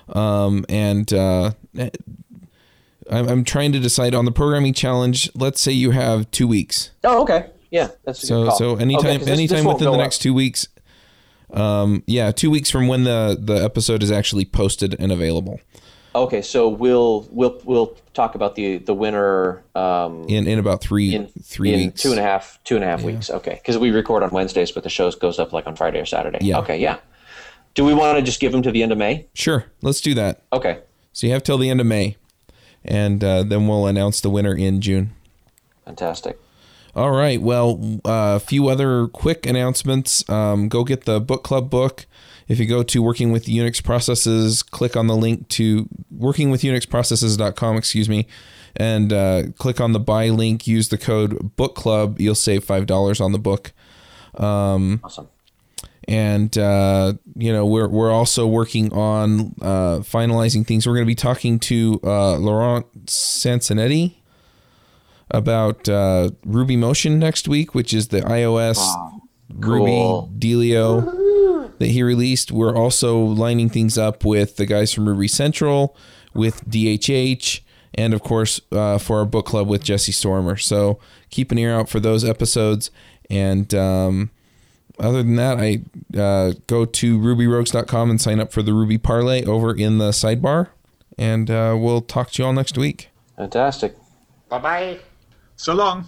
Um, and uh, I'm, I'm trying to decide on the programming challenge. Let's say you have two weeks. Oh, okay. Yeah, that's a good So call. so Okay, this- anytime this within the next up. two weeks. Um, yeah, two weeks from when the the episode is actually posted and available. Okay, so we'll we'll we'll talk about the the winner um, In in about three in three in weeks. two and a half two and a half weeks. Okay, because we record on Wednesdays, but the show goes up like on Friday or Saturday. Yeah. Okay, yeah. Do we want to just give them to the end of May? Sure, let's do that. Okay, So you have till the end of May, and uh, then we'll announce the winner in June. fantastic. All right. Well, uh, a few other quick announcements. Um, go get the book club book. If you go to working with Unix processes, click on the link to workingwithunixprocesses.com, excuse me, and uh, click on the buy link. Use the code book club. You'll save $5 on the book. Awesome. And, uh, you know, we're, we're also working on uh, finalizing things. We're going to be talking to uh, Laurent Sansonetti about uh, Ruby Motion next week, which is the iOS Cool. Ruby Delio that he released. We're also lining things up with the guys from Ruby Central, with DHH, and of course uh, for our book club with Jesse Storimer. So keep an ear out for those episodes. And um, other than that, I uh, go to rubyrogues.com and sign up for the Ruby Parlay over in the sidebar. And uh, we'll talk to you all next week. Fantastic. Bye bye. So long.